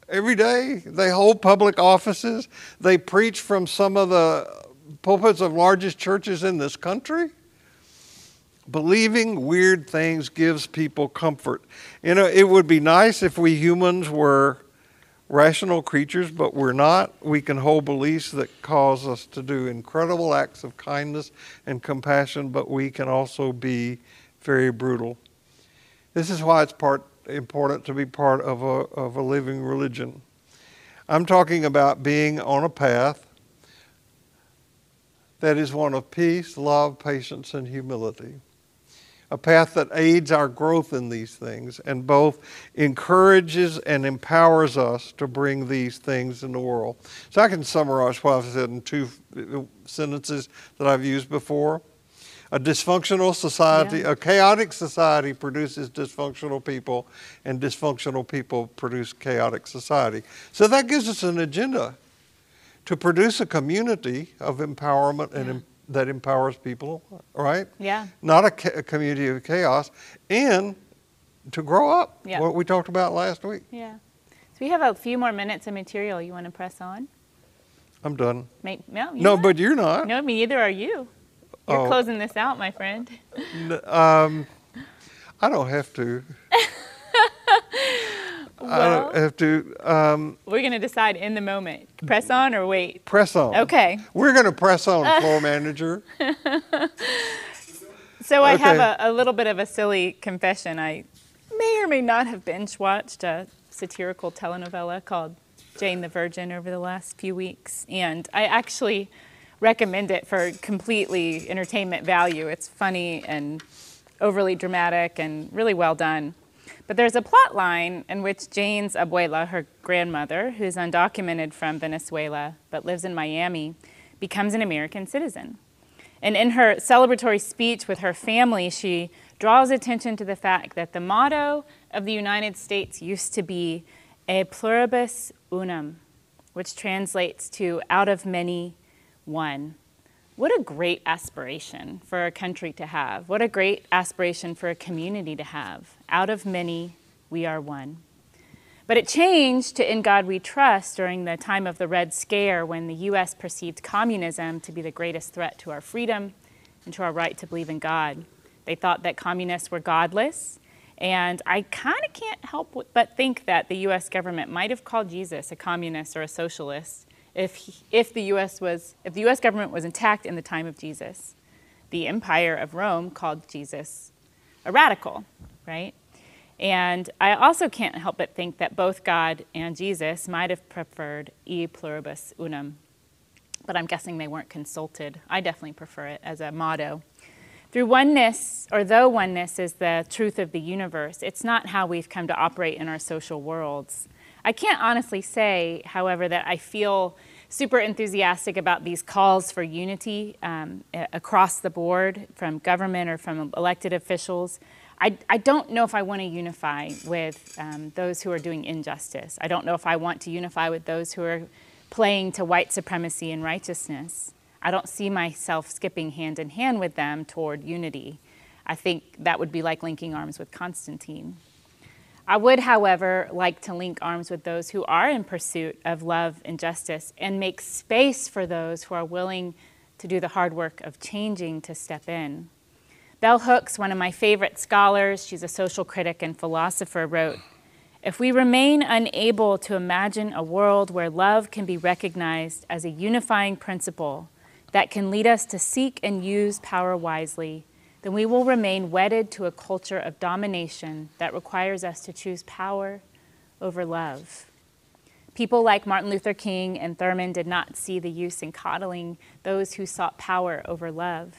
every day. They hold public offices. They preach from some of the pulpits of largest churches in this country. Believing weird things gives people comfort. You know, it would be nice if we humans were rational creatures, but we're not. We can hold beliefs that cause us to do incredible acts of kindness and compassion, but we can also be very brutal. This is why it's part important to be part of a, of a living religion. I'm talking about being on a path that is one of peace, love, patience, and humility. A path that aids our growth in these things and both encourages and empowers us to bring these things in the world. So I can summarize what I've said in two sentences that I've used before. A dysfunctional society, yeah. a chaotic society produces dysfunctional people, and dysfunctional people produce chaotic society. So that gives us an agenda to produce a community of empowerment yeah. and em- that empowers people, right? Yeah. Not a, ca- a, community of chaos, and to grow up. Yeah. What we talked about last week. Yeah. So we have a few more minutes of material. You want to press on? I'm done. No, no, but you're not. No, me neither are you. You're oh. closing this out, my friend. um, I don't have to. well, I don't have to. Um, we're going to decide in the moment. Press on or wait? Press on. Okay. We're going to press on, floor manager. so I okay. have a, a little bit of a silly confession. I may or may not have binge watched a satirical telenovela called Jane the Virgin over the last few weeks. And I actually recommend it for completely entertainment value. It's funny and overly dramatic and really well done. But there's a plot line in which Jane's abuela, her grandmother, who's undocumented from Venezuela but lives in Miami, becomes an American citizen. And in her celebratory speech with her family, she draws attention to the fact that the motto of the United States used to be E pluribus unum, which translates to out of many one. What a great aspiration for a country to have. What a great aspiration for a community to have. Out of many, we are one. But it changed to In God We Trust during the time of the Red Scare when the U.S. perceived communism to be the greatest threat to our freedom and to our right to believe in God. They thought that communists were godless. And I kind of can't help but think that the U.S. government might have called Jesus a communist or a socialist if, if, the US was, if the US government was intact in the time of Jesus, the empire of Rome called Jesus a radical, right? And I also can't help but think that both God and Jesus might have preferred e pluribus unum, but I'm guessing they weren't consulted. I definitely prefer it as a motto. Through oneness, or though oneness is the truth of the universe, it's not how we've come to operate in our social worlds. I can't honestly say, however, that I feel super enthusiastic about these calls for unity um, across the board from government or from elected officials. I, I don't know if I want to unify with um, those who are doing injustice. I don't know if I want to unify with those who are playing to white supremacy and righteousness. I don't see myself skipping hand in hand with them toward unity. I think that would be like linking arms with Constantine. I would, however, like to link arms with those who are in pursuit of love and justice and make space for those who are willing to do the hard work of changing to step in. Bell Hooks, one of my favorite scholars, she's a social critic and philosopher, wrote If we remain unable to imagine a world where love can be recognized as a unifying principle that can lead us to seek and use power wisely, then we will remain wedded to a culture of domination that requires us to choose power over love. People like Martin Luther King and Thurman did not see the use in coddling those who sought power over love.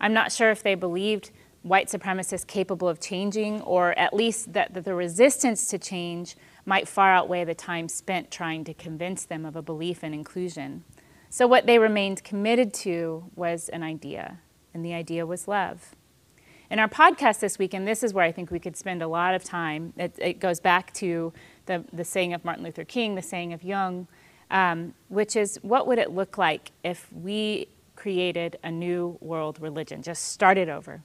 I'm not sure if they believed white supremacists capable of changing, or at least that, the resistance to change might far outweigh the time spent trying to convince them of a belief in inclusion. So, what they remained committed to was an idea and the idea was love. In our podcast this week, and this is where I think we could spend a lot of time, it, it goes back to the, the saying of Martin Luther King, the saying of Jung, um, which is what would it look like if we created a new world religion, just started over?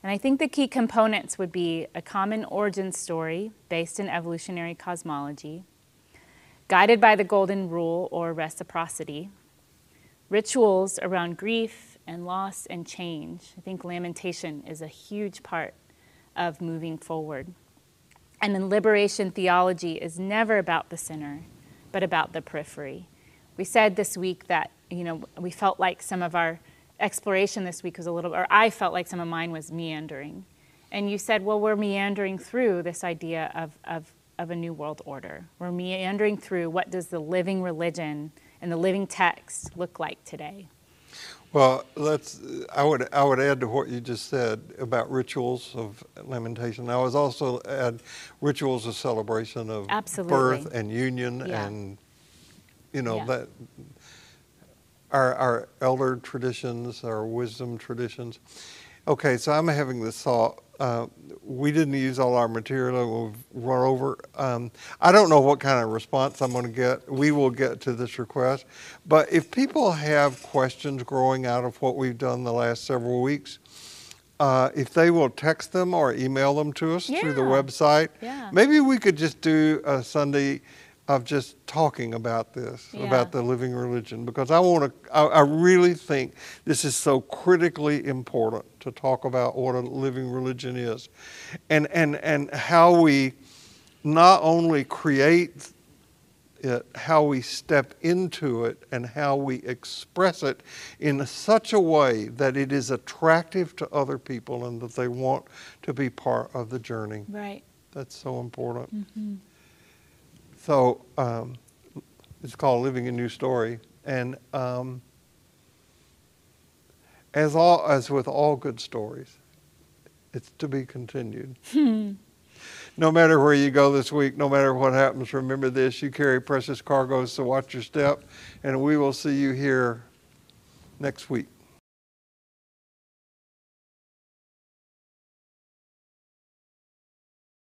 And I think the key components would be a common origin story based in evolutionary cosmology, guided by the golden rule or reciprocity, rituals around grief and loss and change. I think lamentation is a huge part of moving forward. And then liberation theology is never about the center, but about the periphery. We said this week that, you know, we felt like some of our exploration this week was a little, or I felt like some of mine was meandering. And you said, well, we're meandering through this idea of, of, of a new world order. We're meandering through what does the living religion and the living text look like today. Well, let's. I would I would add to what you just said about rituals of lamentation. I was also add rituals of celebration of Absolutely. birth and union Yeah. and you know Yeah. that our our elder traditions, our wisdom traditions. Okay, so I'm having this thought. Uh, we didn't use all our material. We've run over. Um, I don't know what kind of response I'm going to get. We will get to this request. But if people have questions growing out of what we've done the last several weeks, uh, if they will text them or email them to us through the website, Yeah. maybe we could just do a Sunday of just talking about this, Yeah. about the living religion, because I want to, I, I really think this is so critically important to talk about what a living religion is, and and and how we not only create it, how we step into it, and how we express it in such a way that it is attractive to other people and that they want to be part of the journey. Right. That's so important. Mm-hmm. So um, it's called Living a New Story, and um, as all as with all good stories, it's to be continued. no matter where you go this week, no matter what happens, remember this: you carry precious cargoes, so watch your step, and we will see you here next week.